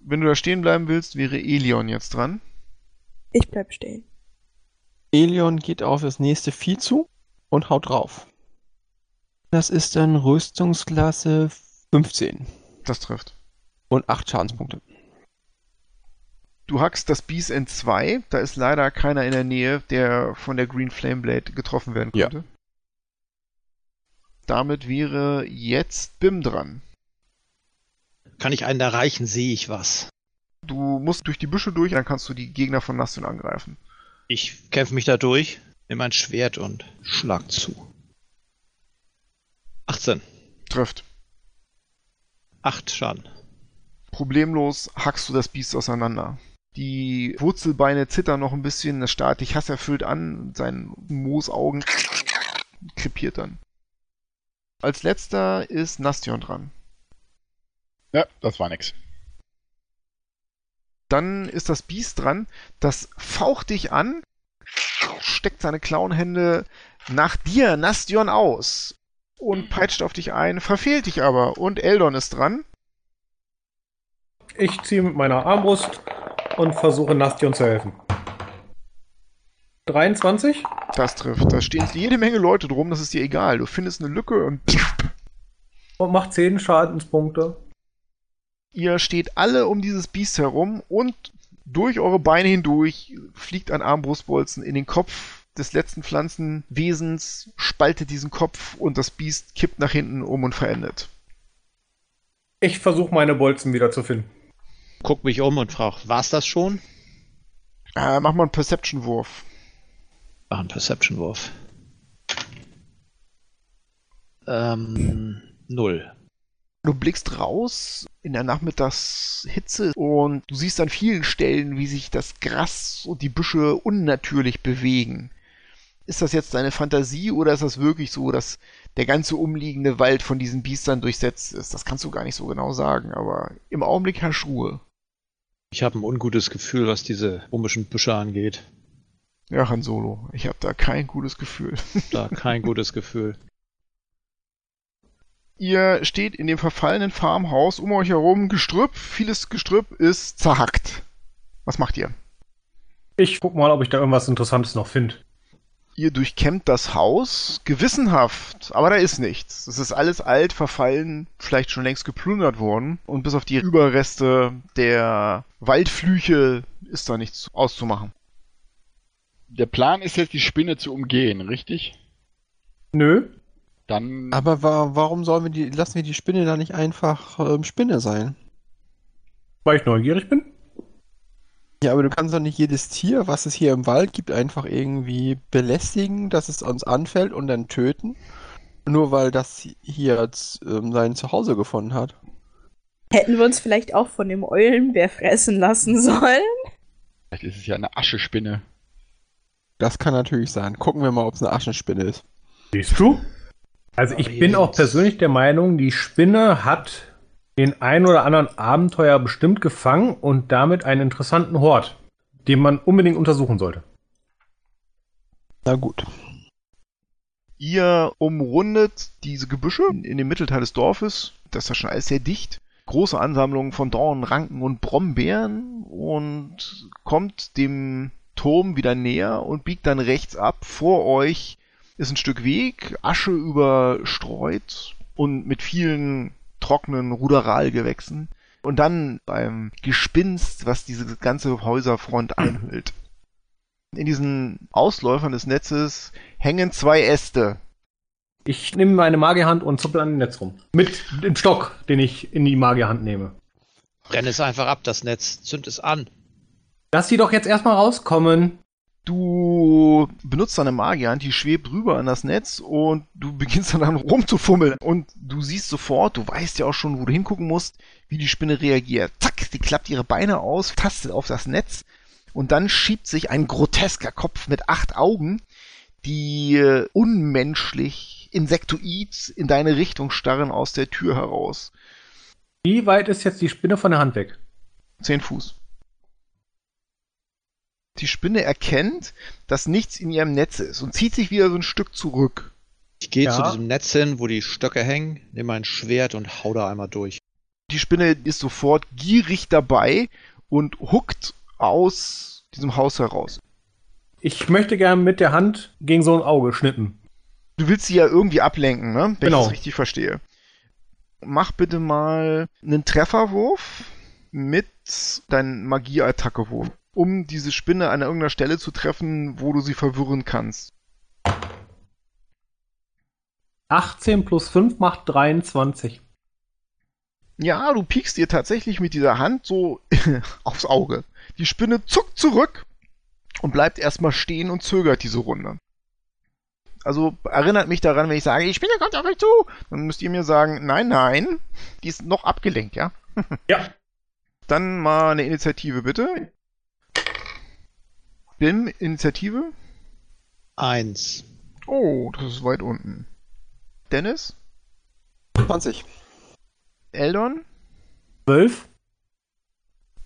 Wenn du da stehen bleiben willst, wäre Elion jetzt dran. Ich bleib stehen. Elion geht auf das nächste Vieh zu und haut drauf. Das ist dann Rüstungsklasse 15 Das trifft. und 8 Schadenspunkte. Du hackst das Biest in zwei. Da ist leider keiner in der Nähe, der von der Green Flame Blade getroffen werden Ja. Damit wäre jetzt Bim dran. Kann ich einen erreichen, sehe ich was. Du musst durch die Büsche durch, dann kannst du die Gegner von Nastion angreifen. Ich kämpfe mich da durch, nehme ein Schwert und schlag zu. 18. Trifft. 8 Schaden. Problemlos hackst du das Biest auseinander. Die Wurzelbeine zittern noch ein bisschen, das starrt dich hasserfüllt an, sein Moosaugen krepiert dann. Als letzter ist Nastion dran. Ja, das war nix. Dann ist das Biest dran, das faucht dich an, steckt seine Klauenhände nach dir, Nastion, aus und peitscht auf dich ein, verfehlt dich aber. Und Eldon ist dran. Ich ziehe mit meiner Armbrust und versuche Nastion zu helfen. 23? Das trifft. Da stehen jede Menge Leute drum, das ist dir egal. Du findest eine Lücke und Und macht 10 Schadenspunkte. ihr steht alle um dieses Biest herum und durch eure Beine hindurch fliegt ein Armbrustbolzen in den Kopf des letzten Pflanzenwesens, spaltet diesen Kopf und das Biest kippt nach hinten um und verendet. Ich versuche meine Bolzen wieder zu finden. Guck mich um und frag, war's das schon? Äh, mach mal einen Perception-Wurf. Mach einen Perception-Wurf. Ähm, null. Du blickst raus in der Nachmittagshitze und du siehst an vielen Stellen, wie sich das Gras und die Büsche unnatürlich bewegen. Ist das jetzt deine Fantasie oder ist das wirklich so, dass der ganze umliegende Wald von diesen Biestern durchsetzt ist? Das kannst du gar nicht so genau sagen, aber im Augenblick herrscht Ruhe. Ich habe ein ungutes Gefühl, was diese komischen Büsche angeht. Ja, Han Solo, ich habe da kein gutes Gefühl. Da kein gutes Gefühl. Ihr steht in dem verfallenen Farmhaus um euch herum, Gestrüpp, vieles Gestrüpp ist zerhackt. Was macht ihr? Ich guck mal, ob ich da irgendwas Interessantes noch finde. Ihr durchkämmt das Haus, gewissenhaft, aber da ist nichts. Es ist alles alt, verfallen, vielleicht schon längst geplündert worden und bis auf die Überreste der Waldflüche ist da nichts auszumachen. Der Plan ist jetzt, die Spinne zu umgehen, richtig? Nö. Dann. Aber wa warum sollen wir die, lassen wir die Spinne da nicht einfach ähm, Spinne sein? Weil ich neugierig bin? Ja, aber du kannst doch nicht jedes Tier, was es hier im Wald gibt, einfach irgendwie belästigen, dass es uns anfällt und dann töten. Nur weil das hier ähm, sein Zuhause gefunden hat. Hätten wir uns vielleicht auch von dem Eulenbär fressen lassen sollen? Vielleicht ist es ja eine Aschespinne. Das kann natürlich sein. Gucken wir mal, ob es eine Aschenspinne ist. Siehst du? Also ich bin auch persönlich der Meinung, die Spinne hat den ein oder anderen Abenteuer bestimmt gefangen und damit einen interessanten Hort, den man unbedingt untersuchen sollte. Na gut. Ihr umrundet diese Gebüsche in dem Mittelteil des Dorfes. Das ist ja schon alles sehr dicht. Große Ansammlungen von Dornen, Ranken und Brombeeren und kommt dem Turm wieder näher und biegt dann rechts ab. Vor euch ist ein Stück Weg, Asche überstreut und mit vielen trockenen Ruderalgewächsen. Und dann beim Gespinst, was diese ganze Häuserfront einhüllt. In diesen Ausläufern des Netzes hängen zwei Äste. Ich nehme meine Magierhand und zuppel an dem Netz rum. Mit dem Stock, den ich in die Magierhand nehme. Brenn es einfach ab, das Netz. Zünd es an. Lass sie doch jetzt erstmal rauskommen. Du benutzt deine Magierhand, die schwebt rüber an das Netz und du beginnst dann, rumzufummeln. Und du siehst sofort, du weißt ja auch schon, wo du hingucken musst, wie die Spinne reagiert. Zack, sie klappt ihre Beine aus, tastet auf das Netz und dann schiebt sich ein grotesker Kopf mit acht Augen, die äh, unmenschlich insektoid in deine Richtung starren aus der Tür heraus. Wie weit ist jetzt die Spinne von der Hand weg? Zehn Fuß. Die Spinne erkennt, dass nichts in ihrem Netz ist und zieht sich wieder so ein Stück zurück. Ich gehe Ja. zu diesem Netz hin, wo die Stöcke hängen, nehme mein Schwert und hau da einmal durch. Die Spinne ist sofort gierig dabei und huckt aus diesem Haus heraus. Ich möchte gerne mit der Hand gegen so ein Auge schnippen. Du willst sie ja irgendwie ablenken, ne? Wenn Genau. ich das richtig verstehe. Mach bitte mal einen Trefferwurf mit deinem Magieattackewurf, um diese Spinne an irgendeiner Stelle zu treffen, wo du sie verwirren kannst. 18 plus 5 macht 23. Ja, du piekst dir tatsächlich mit dieser Hand so aufs Auge. Die Spinne zuckt zurück und bleibt erstmal stehen und zögert diese Runde. Also erinnert mich daran, wenn ich sage, die Spinne kommt auf euch zu, dann müsst ihr mir sagen, nein, nein, die ist noch abgelenkt, ja? Ja. Dann mal eine Initiative bitte. Bim, Initiative. Eins. Oh, das ist weit unten. Dennis? 20. Eldon? 12.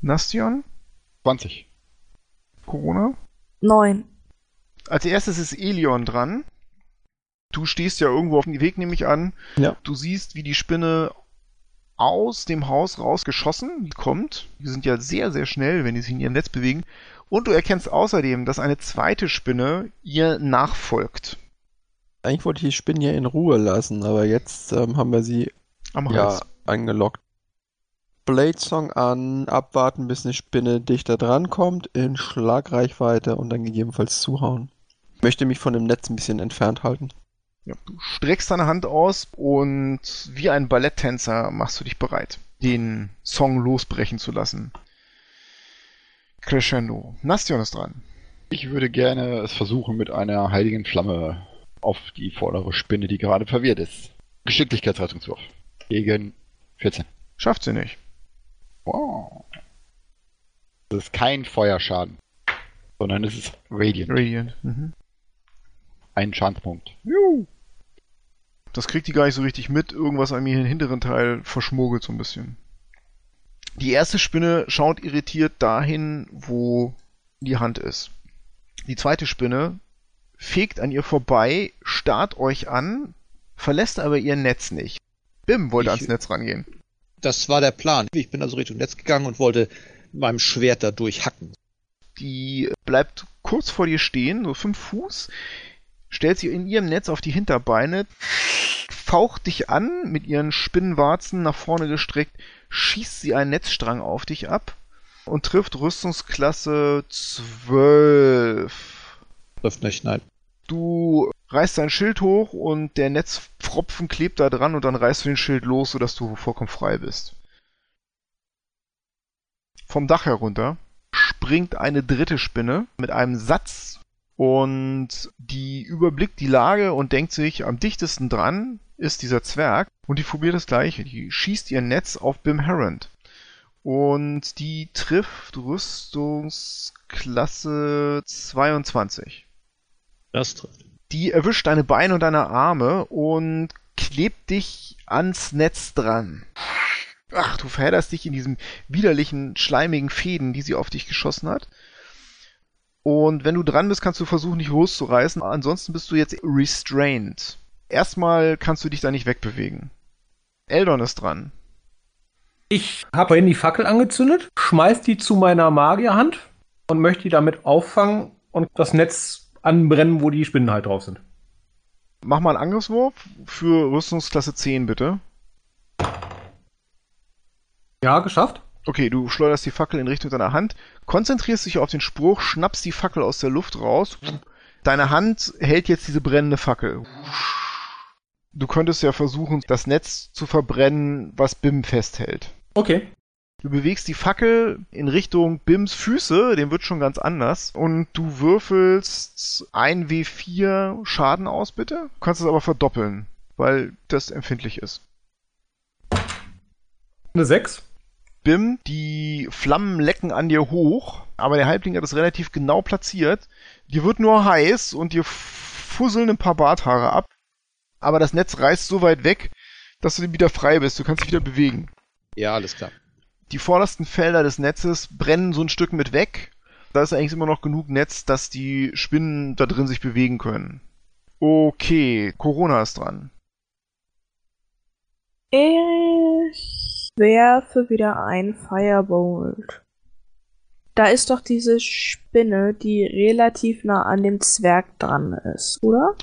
Nastion? 20. Corona? Neun. Als erstes ist Elion dran. Du stehst ja irgendwo auf dem Weg, nehme ich an. Ja. Du siehst, wie die Spinne aus dem Haus rausgeschossen kommt. Die sind ja sehr, sehr schnell, wenn die sich in ihrem Netz bewegen. Und du erkennst außerdem, dass eine zweite Spinne ihr nachfolgt. Eigentlich wollte ich die Spinnen ja in Ruhe lassen, aber jetzt ähm, haben wir sie ja angelockt. Blade Song an, abwarten, bis eine Spinne dichter dran kommt, in Schlagreichweite und dann gegebenenfalls zuhauen. Ich möchte mich von dem Netz ein bisschen entfernt halten. Ja, du streckst deine Hand aus und wie ein Balletttänzer machst du dich bereit, den Song losbrechen zu lassen. Crescendo. Nastion ist dran. Ich würde gerne es versuchen mit einer heiligen Flamme auf die vordere Spinne, die gerade verwirrt ist. Geschicklichkeitsrettungswurf. Gegen 14. Schafft sie nicht. Wow. Das ist kein Feuerschaden, sondern es ist Radiant. Radiant. Mhm. Ein Schadenspunkt. Das kriegt die gar nicht so richtig mit. Irgendwas an mir im hinteren Teil verschmuggelt so ein bisschen. Die erste Spinne schaut irritiert dahin, wo die Hand ist. Die zweite Spinne fegt an ihr vorbei, starrt euch an, verlässt aber ihr Netz nicht. Bim wollte Ich- ans Netz rangehen. Das war der Plan. Ich bin also Richtung Netz gegangen und wollte mit meinem Schwert da durchhacken. Die bleibt kurz vor dir stehen, so fünf Fuß, stellt sie in ihrem Netz auf die Hinterbeine, faucht dich an, mit ihren Spinnenwarzen nach vorne gestreckt, schießt sie einen Netzstrang auf dich ab und trifft Rüstungsklasse 12. Trifft nicht, nein. Du reißt dein Schild hoch und der Netzpfropfen klebt da dran und dann reißt du den Schild los, sodass du vollkommen frei bist. Vom Dach herunter springt eine dritte Spinne mit einem Satz und die überblickt die Lage und denkt sich, am dichtesten dran ist dieser Zwerg und die probiert das gleiche. Die schießt ihr Netz auf Bim Herond. Und die trifft Rüstungsklasse 22 Das trifft. die erwischt deine Beine und deine Arme und klebt dich ans Netz dran. Ach, du verhedderst dich in diesen widerlichen, schleimigen Fäden, die sie auf dich geschossen hat. Und wenn du dran bist, kannst du versuchen, dich loszureißen. Ansonsten bist du jetzt restrained. Erstmal kannst du dich da nicht wegbewegen. Eldon ist dran. Ich habe vorhin die Fackel angezündet, schmeiß die zu meiner Magierhand und möchte die damit auffangen und das Netz anbrennen, wo die Spinnen halt drauf sind. Mach mal einen Angriffswurf für Rüstungsklasse 10, bitte. Ja, geschafft. Okay, du schleuderst die Fackel in Richtung deiner Hand, konzentrierst dich auf den Spruch, schnappst die Fackel aus der Luft raus. Deine Hand hält jetzt diese brennende Fackel. Du könntest ja versuchen, das Netz zu verbrennen, was Bim festhält. Okay. Du bewegst die Fackel in Richtung Bims Füße, dem wird schon ganz anders. Und du würfelst 1W4 Schaden aus, bitte. Du kannst es aber verdoppeln, weil das empfindlich ist. Eine 6. Bim, die Flammen lecken an dir hoch, aber der Halbling hat es relativ genau platziert. Dir wird nur heiß und dir fusseln ein paar Barthaare ab, aber das Netz reißt so weit weg, dass du wieder frei bist. Du kannst dich wieder bewegen. Ja, alles klar. Die vordersten Felder des Netzes brennen so ein Stück mit weg. Da ist eigentlich immer noch genug Netz, dass die Spinnen da drin sich bewegen können. Okay, Corona ist dran. Ich werfe wieder ein Firebolt. Da ist doch diese Spinne, die relativ nah an dem Zwerg dran ist, oder?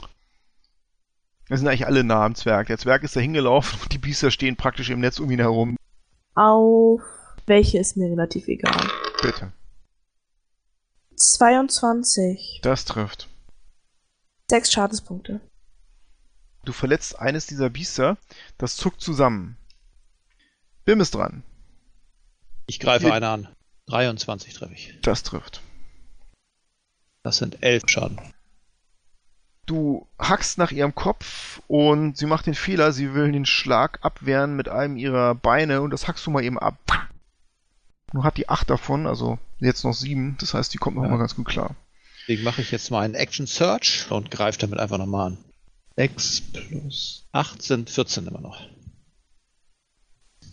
Wir sind eigentlich alle nah am Zwerg. Der Zwerg ist da hingelaufen und die Biester stehen praktisch im Netz um ihn herum. Auf welche ist mir relativ egal. Bitte. 22. Das trifft. Sechs Schadenspunkte. Du verletzt eines dieser Biester, das zuckt zusammen. Bim ist dran. Ich greife eine an. 23 treffe ich. Das trifft. Das sind 11 Schaden. Du hackst nach ihrem Kopf und sie macht den Fehler, sie will den Schlag abwehren mit einem ihrer Beine und das hackst du mal eben ab. Nur hat die 8 davon, also jetzt noch 7, das heißt, die kommt noch Ja. mal ganz gut klar. Deswegen mache ich jetzt mal einen Action Search und greife damit einfach nochmal an. 6 plus 8 sind 14 immer noch.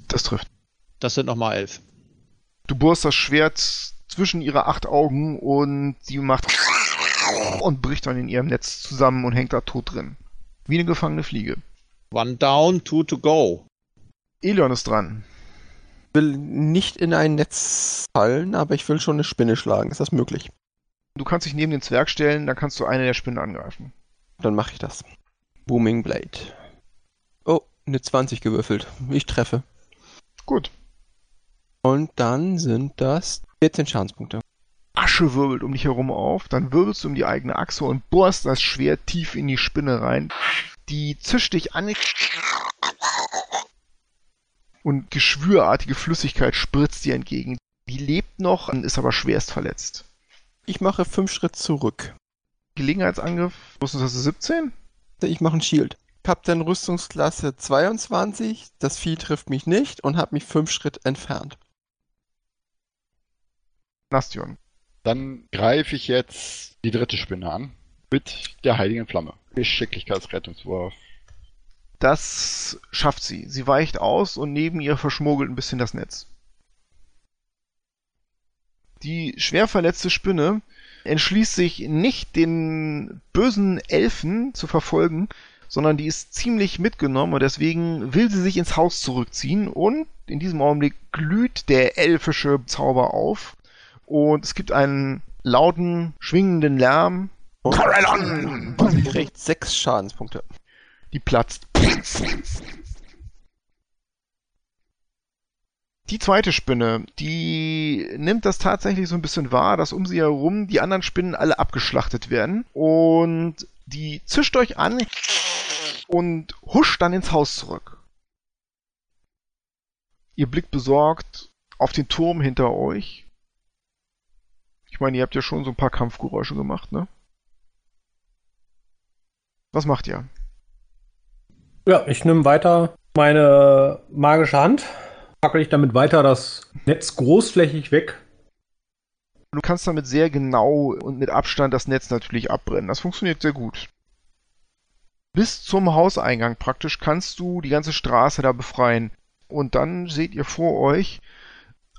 Das trifft. Das sind nochmal 11. Du bohrst das Schwert zwischen ihre acht Augen und sie macht und bricht dann in ihrem Netz zusammen und hängt da tot drin. Wie eine gefangene Fliege. One down, two to go. Elion ist dran. will nicht in ein Netz fallen, aber ich will schon eine Spinne schlagen. Ist das möglich? Du kannst dich neben den Zwerg stellen, dann kannst du eine der Spinnen angreifen. Dann mache ich das. Booming Blade. Oh, eine 20 gewürfelt. Ich treffe. Gut. Und dann sind das 14 Schadenspunkte. Asche wirbelt um dich herum auf, dann wirbelst du um die eigene Achse und bohrst das Schwert tief in die Spinne rein. Die zischt dich an und geschwürartige Flüssigkeit spritzt dir entgegen. Die lebt noch, ist aber schwerst verletzt. Ich mache 5 Schritt zurück. Gelegenheitsangriff, Rüstungsklasse 17? Ich mache ein Shield. Ich habe dann Rüstungsklasse 22. Das Vieh trifft mich nicht und habe mich 5 Schritt entfernt. Nastion. Dann greife ich jetzt die dritte Spinne an. Mit der heiligen Flamme. Geschicklichkeitsrettungswurf. Das schafft sie. Sie weicht aus und neben ihr verschmuggelt ein bisschen das Netz. Die schwer verletzte Spinne entschließt sich nicht den bösen Elfen zu verfolgen, sondern die ist ziemlich mitgenommen und deswegen will sie sich ins Haus zurückziehen und in diesem Augenblick glüht der elfische Zauber auf und es gibt einen lauten, schwingenden Lärm. Und sie kriegt 6 Schadenspunkte. Die platzt. Die zweite Spinne, die nimmt das tatsächlich so ein bisschen wahr, dass um sie herum die anderen Spinnen alle abgeschlachtet werden. Und die zischt euch an und huscht dann ins Haus zurück. Ihr blickt besorgt auf den Turm hinter euch. Ich meine, ihr habt ja schon so ein paar Kampfgeräusche gemacht, ne? Was macht ihr? Ja, ich nehme weiter meine magische Hand, packe ich damit weiter das Netz großflächig weg. Du kannst damit sehr genau und mit Abstand das Netz natürlich abbrennen. Das funktioniert sehr gut. Bis zum Hauseingang praktisch kannst du die ganze Straße da befreien. Und dann seht ihr vor euch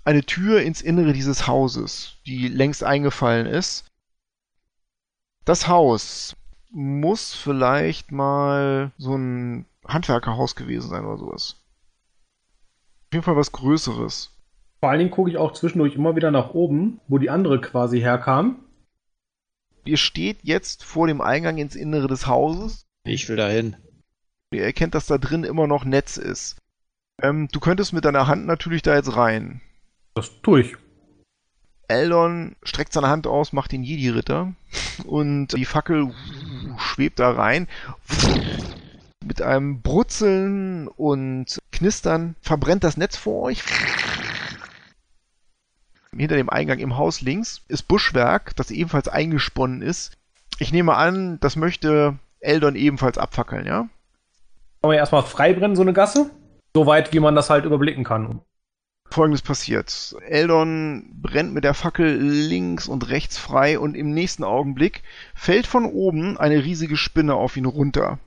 eine Tür ins Innere dieses Hauses, die längst eingefallen ist. Das Haus muss vielleicht mal so ein Handwerkerhaus gewesen sein oder sowas. Auf jeden Fall was Größeres. Vor allen Dingen gucke ich auch zwischendurch immer wieder nach oben, wo die andere quasi herkam. Ihr steht jetzt vor dem Eingang ins Innere des Hauses. Ich will dahin. Ihr erkennt, dass da drin immer noch Netz ist. Ähm, du könntest mit deiner Hand natürlich da jetzt rein. Das tue ich. Eldon streckt seine Hand aus, macht den Jedi-Ritter und die Fackel schwebt da rein. Mit einem Brutzeln und Knistern verbrennt das Netz vor euch. Hinter dem Eingang im Haus links ist Buschwerk, das ebenfalls eingesponnen ist. Ich nehme an, das möchte Eldon ebenfalls abfackeln, ja? Kann man ja erstmal freibrennen, so eine Gasse. So weit, wie man das halt überblicken kann. Folgendes passiert. Eldon brennt mit der Fackel links und rechts frei und im nächsten Augenblick fällt von oben eine riesige Spinne auf ihn runter,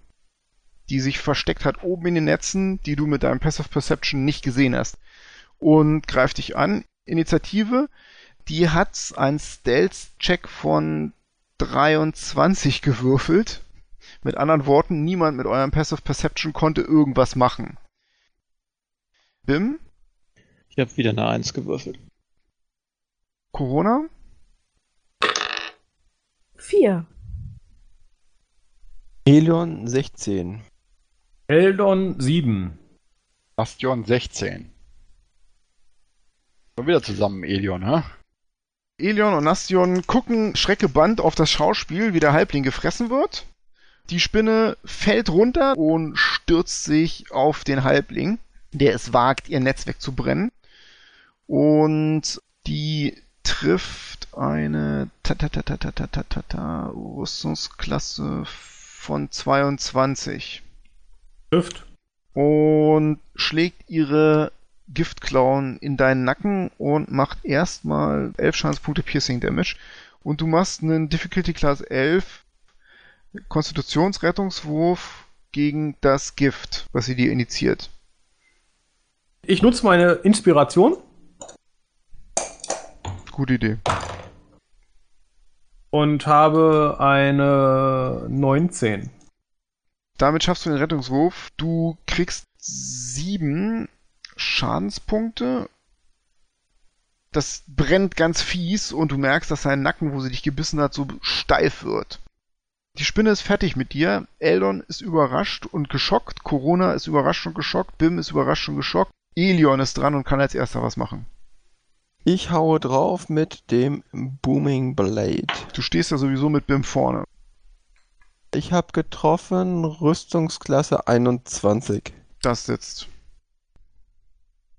die sich versteckt hat oben in den Netzen, die du mit deinem Passive Perception nicht gesehen hast und greift dich an. Initiative, die hat einen Stealth-Check von 23 gewürfelt. Mit anderen Worten, niemand mit eurem Passive Perception konnte irgendwas machen. Bim, Ich habe wieder eine 1 gewürfelt. Corona, Vier. Helion 16. Eldon 7. Bastion 16. Schon wieder zusammen, Elion, ne? Elion und Nastion gucken schreckgebannt auf das Schauspiel, wie der Halbling gefressen wird. Die Spinne fällt runter und stürzt sich auf den Halbling, der es wagt, ihr Netz wegzubrennen. Und die trifft eine Rüstungsklasse von 22. Trifft. und schlägt ihre Giftklauen in deinen Nacken und macht erstmal 11 Schadenspunkte Piercing Damage. Und du machst einen Difficulty Class 11 Konstitutionsrettungswurf gegen das Gift, was sie dir initiiert. Ich nutze meine Inspiration Gute Idee. und habe eine 19. Damit schaffst du den Rettungswurf. Du kriegst sieben Schadenspunkte. Das brennt ganz fies und du merkst, dass dein Nacken, wo sie dich gebissen hat, so steif wird. Die Spinne ist fertig mit dir. Eldon ist überrascht und geschockt. Corona ist überrascht und geschockt. Bim ist überrascht und geschockt. Elion ist dran und kann als erster was machen. Ich haue drauf mit dem Booming Blade. Du stehst ja sowieso mit Bim vorne. Ich habe getroffen, Rüstungsklasse 21. Das sitzt.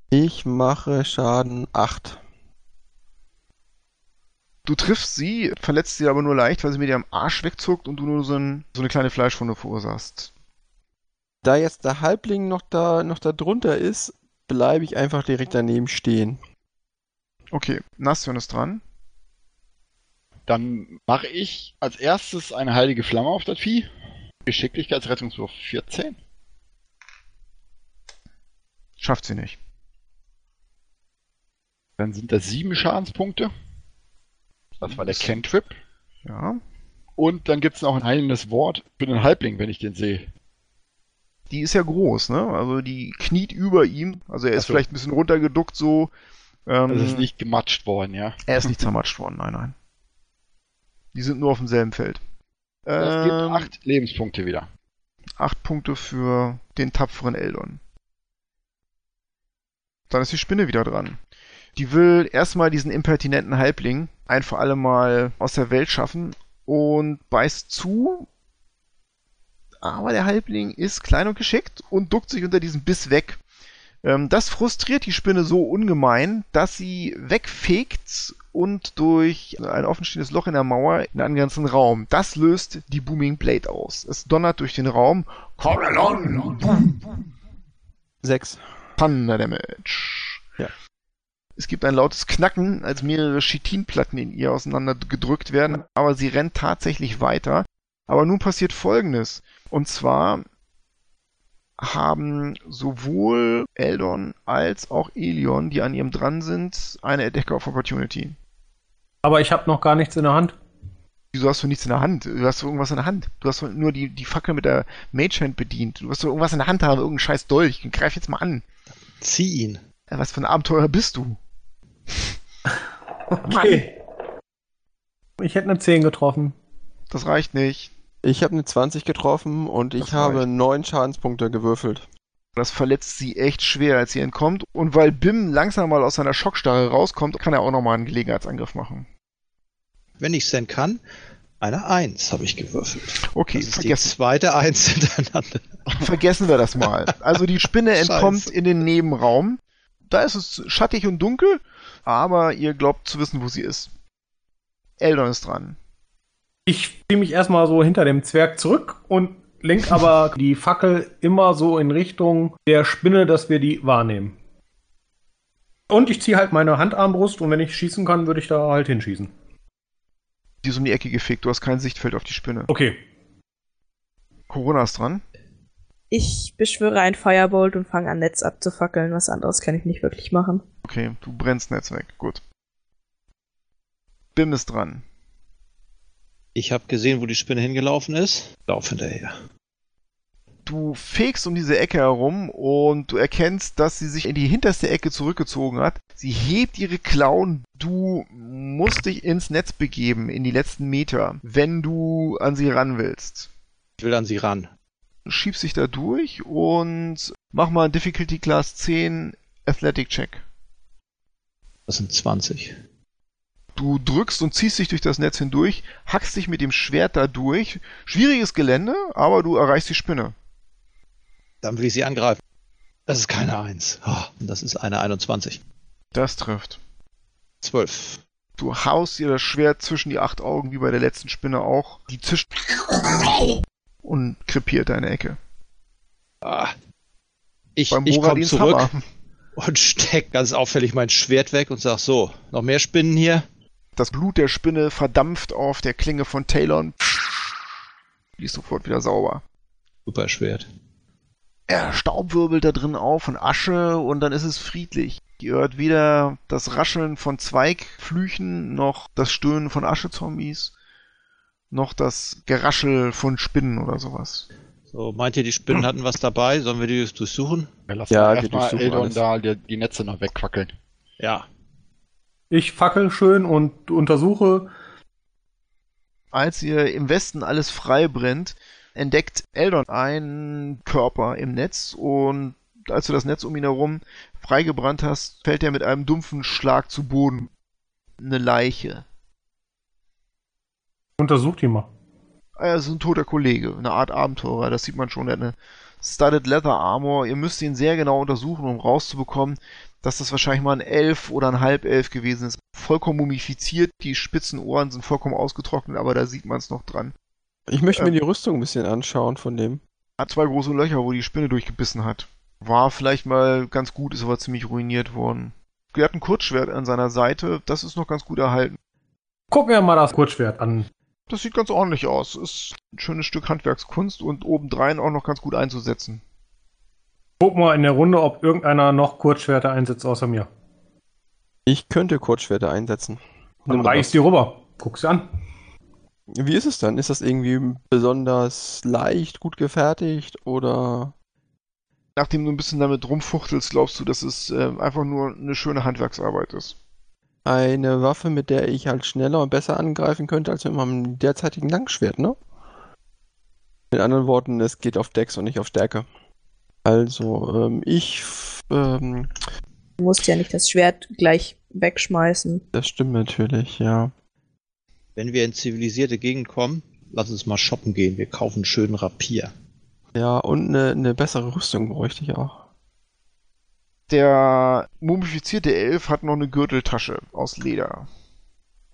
Ich mache Schaden 8. Du triffst sie, verletzt sie aber nur leicht, weil sie mit ihrem Arsch wegzuckt und du nur so, ein, so eine kleine Fleischwunde verursachst. Da jetzt der Halbling noch da, noch da drunter ist, bleibe ich einfach direkt daneben stehen. Okay, Nastion ist dran. Dann mache ich als erstes eine heilige Flamme auf das Vieh. Geschicklichkeitsrettungswurf 14. Schafft sie nicht. Dann sind das sieben Schadenspunkte. Das war der Cantrip. Ja. Und dann gibt es noch ein heilendes Wort für den Halbling, wenn ich den sehe. Die ist ja groß, ne? Also die kniet über ihm. Also er ist so. vielleicht ein bisschen runtergeduckt so. Ähm, Das ist nicht gematscht worden, ja. Er ist nicht zermatscht worden, nein, nein. Die sind nur auf demselben Feld. Das gibt Ähm, acht Lebenspunkte wieder. acht Punkte für den tapferen Eldon. Dann ist die Spinne wieder dran. Die will erstmal diesen impertinenten Halbling ein für alle Mal aus der Welt schaffen und beißt zu. Aber der Halbling ist klein und geschickt und duckt sich unter diesem Biss weg. Ähm, das frustriert die Spinne so ungemein, dass sie wegfegt und durch ein offenstehendes Loch in der Mauer in einen ganzen Raum. Das löst die Booming Blade aus. Es donnert durch den Raum. Correlon! Boom. 6. Thunder Damage. Ja. Es gibt ein lautes Knacken, als mehrere Chitinplatten in ihr auseinander gedrückt werden, aber sie rennt tatsächlich weiter. Aber nun passiert Folgendes. Und zwar haben sowohl Eldon als auch Elion, die an ihrem dran sind, eine Attack of Opportunity. Aber ich habe noch gar nichts in der Hand. Wieso hast du nichts in der Hand? Du hast doch irgendwas in der Hand. Du hast doch nur die, die Fackel mit der Mage Hand bedient. Du hast doch irgendwas in der Hand haben, irgendeinen scheiß Dolch. Greif jetzt mal an. Zieh ihn. Ja, Was für ein Abenteurer bist du? Okay. Ich hätte eine 10 getroffen. Das reicht nicht. Ich habe eine 20 getroffen und ich Das habe reicht. 9 Schadenspunkte gewürfelt. Das verletzt sie echt schwer, als sie entkommt. Und weil Bim langsam mal aus seiner Schockstarre rauskommt, kann er auch nochmal einen Gelegenheitsangriff machen. Wenn ich es denn kann, eine Eins habe ich gewürfelt. Okay, Das ist die vergessen, zweite Eins hintereinander. vergessen wir das mal. Also die Spinne entkommt Scheiße. in den Nebenraum. Da ist es schattig und dunkel, aber ihr glaubt zu wissen, wo sie ist. Eldon ist dran. Ich ziehe mich erstmal so hinter dem Zwerg zurück und lenk aber die Fackel immer so in Richtung der Spinne, dass wir die wahrnehmen. Und ich ziehe halt meine Handarmbrust und wenn ich schießen kann, würde ich da halt hinschießen. Die ist um die Ecke gefickt, du hast kein Sichtfeld auf die Spinne. Okay. Corona ist dran. Ich beschwöre ein Firebolt und fange an, Netz abzufackeln. Was anderes kann ich nicht wirklich machen. Okay, du brennst Netz weg. Gut. Bim ist dran. Ich habe gesehen, wo die Spinne hingelaufen ist. Lauf hinterher. Du fegst um diese Ecke herum und du erkennst, dass sie sich in die hinterste Ecke zurückgezogen hat. Sie hebt ihre Klauen. Du musst dich ins Netz begeben, in die letzten Meter, wenn du an sie ran willst. Ich will an sie ran. Du schiebst dich da durch und mach mal Difficulty Class 10 Athletic Check. Das sind 20. Du drückst und ziehst dich durch das Netz hindurch, hackst dich mit dem Schwert da durch. Schwieriges Gelände, aber du erreichst die Spinne. Dann will ich sie angreifen. Das ist keine 1. Oh, und das ist eine 21. Das trifft. 12. Du haust ihr das Schwert zwischen die acht Augen, wie bei der letzten Spinne auch. Die zischt und krepiert deine Ecke. Ah. Ich, ich komme zurück Hammer. und steck ganz auffällig mein Schwert weg und sag so, noch mehr Spinnen hier? Das Blut der Spinne verdampft auf der Klinge von Taylor und die ist sofort wieder sauber. Super Schwert. Er staubwirbelt da drin auf und Asche und dann ist es friedlich. Ihr hört weder das Rascheln von Zweigflüchen, noch das Stöhnen von Aschezombies, noch das Geraschel von Spinnen oder sowas. So, meint ihr, die Spinnen hatten was dabei? Sollen wir die durchsuchen? Wir lassen Ja, ja, wir erstmal Eldon da die, die Netze noch wegquackeln. Ja. Ich fackel schön und untersuche. Als ihr im Westen alles frei brennt, entdeckt Eldon einen Körper im Netz und als du das Netz um ihn herum freigebrannt hast, fällt er mit einem dumpfen Schlag zu Boden. Eine Leiche. Untersucht die mal. Ah das ist ein toter Kollege, eine Art Abenteurer, das sieht man schon, er hat eine Studded Leather Armor. Ihr müsst ihn sehr genau untersuchen, um rauszubekommen, dass das wahrscheinlich mal ein Elf oder ein Halbelf gewesen ist. Vollkommen mumifiziert, die spitzen Ohren sind vollkommen ausgetrocknet, aber da sieht man es noch dran. Ich möchte mir Ähm. die Rüstung ein bisschen anschauen von dem. Hat zwei große Löcher, wo die Spinne durchgebissen hat. War vielleicht mal ganz gut, ist aber ziemlich ruiniert worden. Er hat ein Kurzschwert an seiner Seite, das ist noch ganz gut erhalten. Gucken wir mal das Kurzschwert an. Das sieht ganz ordentlich aus. Ist ein schönes Stück Handwerkskunst und obendrein auch noch ganz gut einzusetzen. Guck mal in der Runde, ob irgendeiner noch Kurzschwerter einsetzt außer mir. Ich könnte Kurzschwerter einsetzen. Dann reich ich das. die rüber. Guck sie an. Wie ist es dann? Ist das irgendwie besonders leicht, gut gefertigt oder? Nachdem du ein bisschen damit rumfuchtelst, glaubst du, dass es äh, einfach nur eine schöne Handwerksarbeit ist. Eine Waffe, mit der ich halt schneller und besser angreifen könnte als mit meinem derzeitigen Langschwert, ne? Mit anderen Worten, es geht auf Dex und nicht auf Stärke. Also, ähm, ich, ähm, Du musst ja nicht das Schwert gleich wegschmeißen. das stimmt natürlich, ja. Wenn wir in zivilisierte Gegend kommen, lass uns mal shoppen gehen. Wir kaufen einen schönen Rapier. Ja, und eine, eine bessere Rüstung bräuchte ich auch. Der mumifizierte Elf hat noch eine Gürteltasche aus Leder.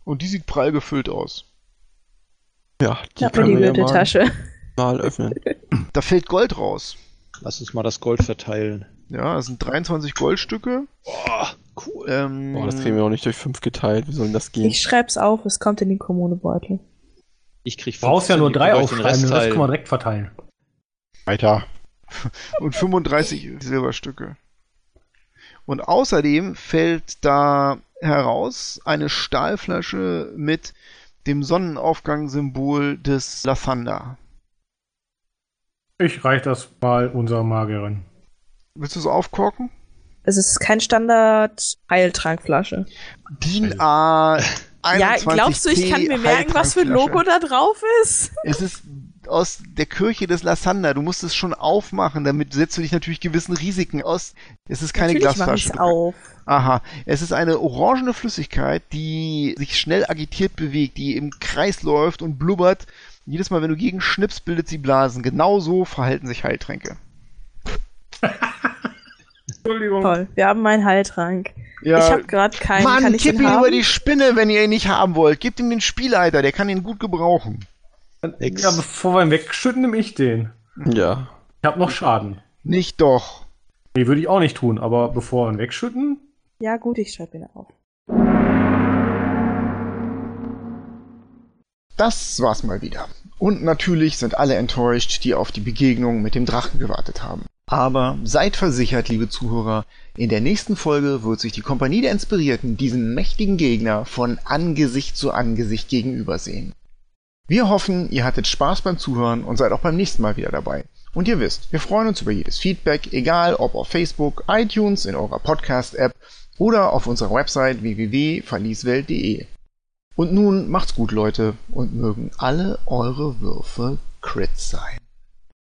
Und die sieht prall gefüllt aus. Ja, die Ich hab mir können die wir ja mal, Gürteltasche. mal öffnen. Da fällt Gold raus. Lass uns mal das Gold verteilen. Ja, das sind 23 Goldstücke. Boah, cool. Ähm, Boah, das kriegen wir auch nicht durch fünf geteilt. Wie soll denn das gehen? Ich schreib's auf, es kommt in den Kommunebeutel. Ich krieg Du brauchst ja 15, nur ihr drei könnt euch den aufschreiben, den Rest teilen. können wir direkt verteilen. Weiter. und 35 Silberstücke. Und außerdem fällt da heraus eine Stahlflasche mit dem Sonnenaufgangssymbol des Lathander. Ich reich das mal unserer Magierin. Willst du es aufkorken? Es ist kein Standard-Heiltrankflasche. DIN A Ja, glaubst du, ich kann mir merken, was für ein Logo da drauf ist? Es ist aus der Kirche des Lathander. Du musst es schon aufmachen, damit setzt du dich natürlich gewissen Risiken aus. Es ist keine Natürlich mach Glasflasche. ich's auf. Aha, es ist eine orangene Flüssigkeit, die sich schnell agitiert bewegt, die im Kreis läuft und blubbert. Jedes Mal, wenn du gegen schnippst, bildet sie Blasen. Genauso verhalten sich Heiltränke. Entschuldigung. Toll, wir haben einen Heiltrank. Ja, Ich habe gerade keinen. Mann, kann ich kipp ihn haben? über die Spinne, wenn ihr ihn nicht haben wollt. Gebt ihm den Spielleiter, der kann ihn gut gebrauchen. Nix. Ja, bevor wir ihn wegschütten, nehme ich den. Ja. Ich habe noch Schaden. Nicht doch. Nee, würde ich auch nicht tun, aber bevor wir ihn wegschütten, Ja, gut, ich schreibe ihn auf. Das war's mal wieder. Und natürlich sind alle enttäuscht, die auf die Begegnung mit dem Drachen gewartet haben. Aber seid versichert, liebe Zuhörer, in der nächsten Folge wird sich die Kompanie der Inspirierten diesen mächtigen Gegner von Angesicht zu Angesicht gegenübersehen. Wir hoffen, ihr hattet Spaß beim Zuhören und seid auch beim nächsten Mal wieder dabei. Und ihr wisst, wir freuen uns über jedes Feedback, egal ob auf Facebook, iTunes, in eurer Podcast-App oder auf unserer Website www.verlieswelt.de. Und nun macht's gut, Leute, und mögen alle eure Würfe Crit sein.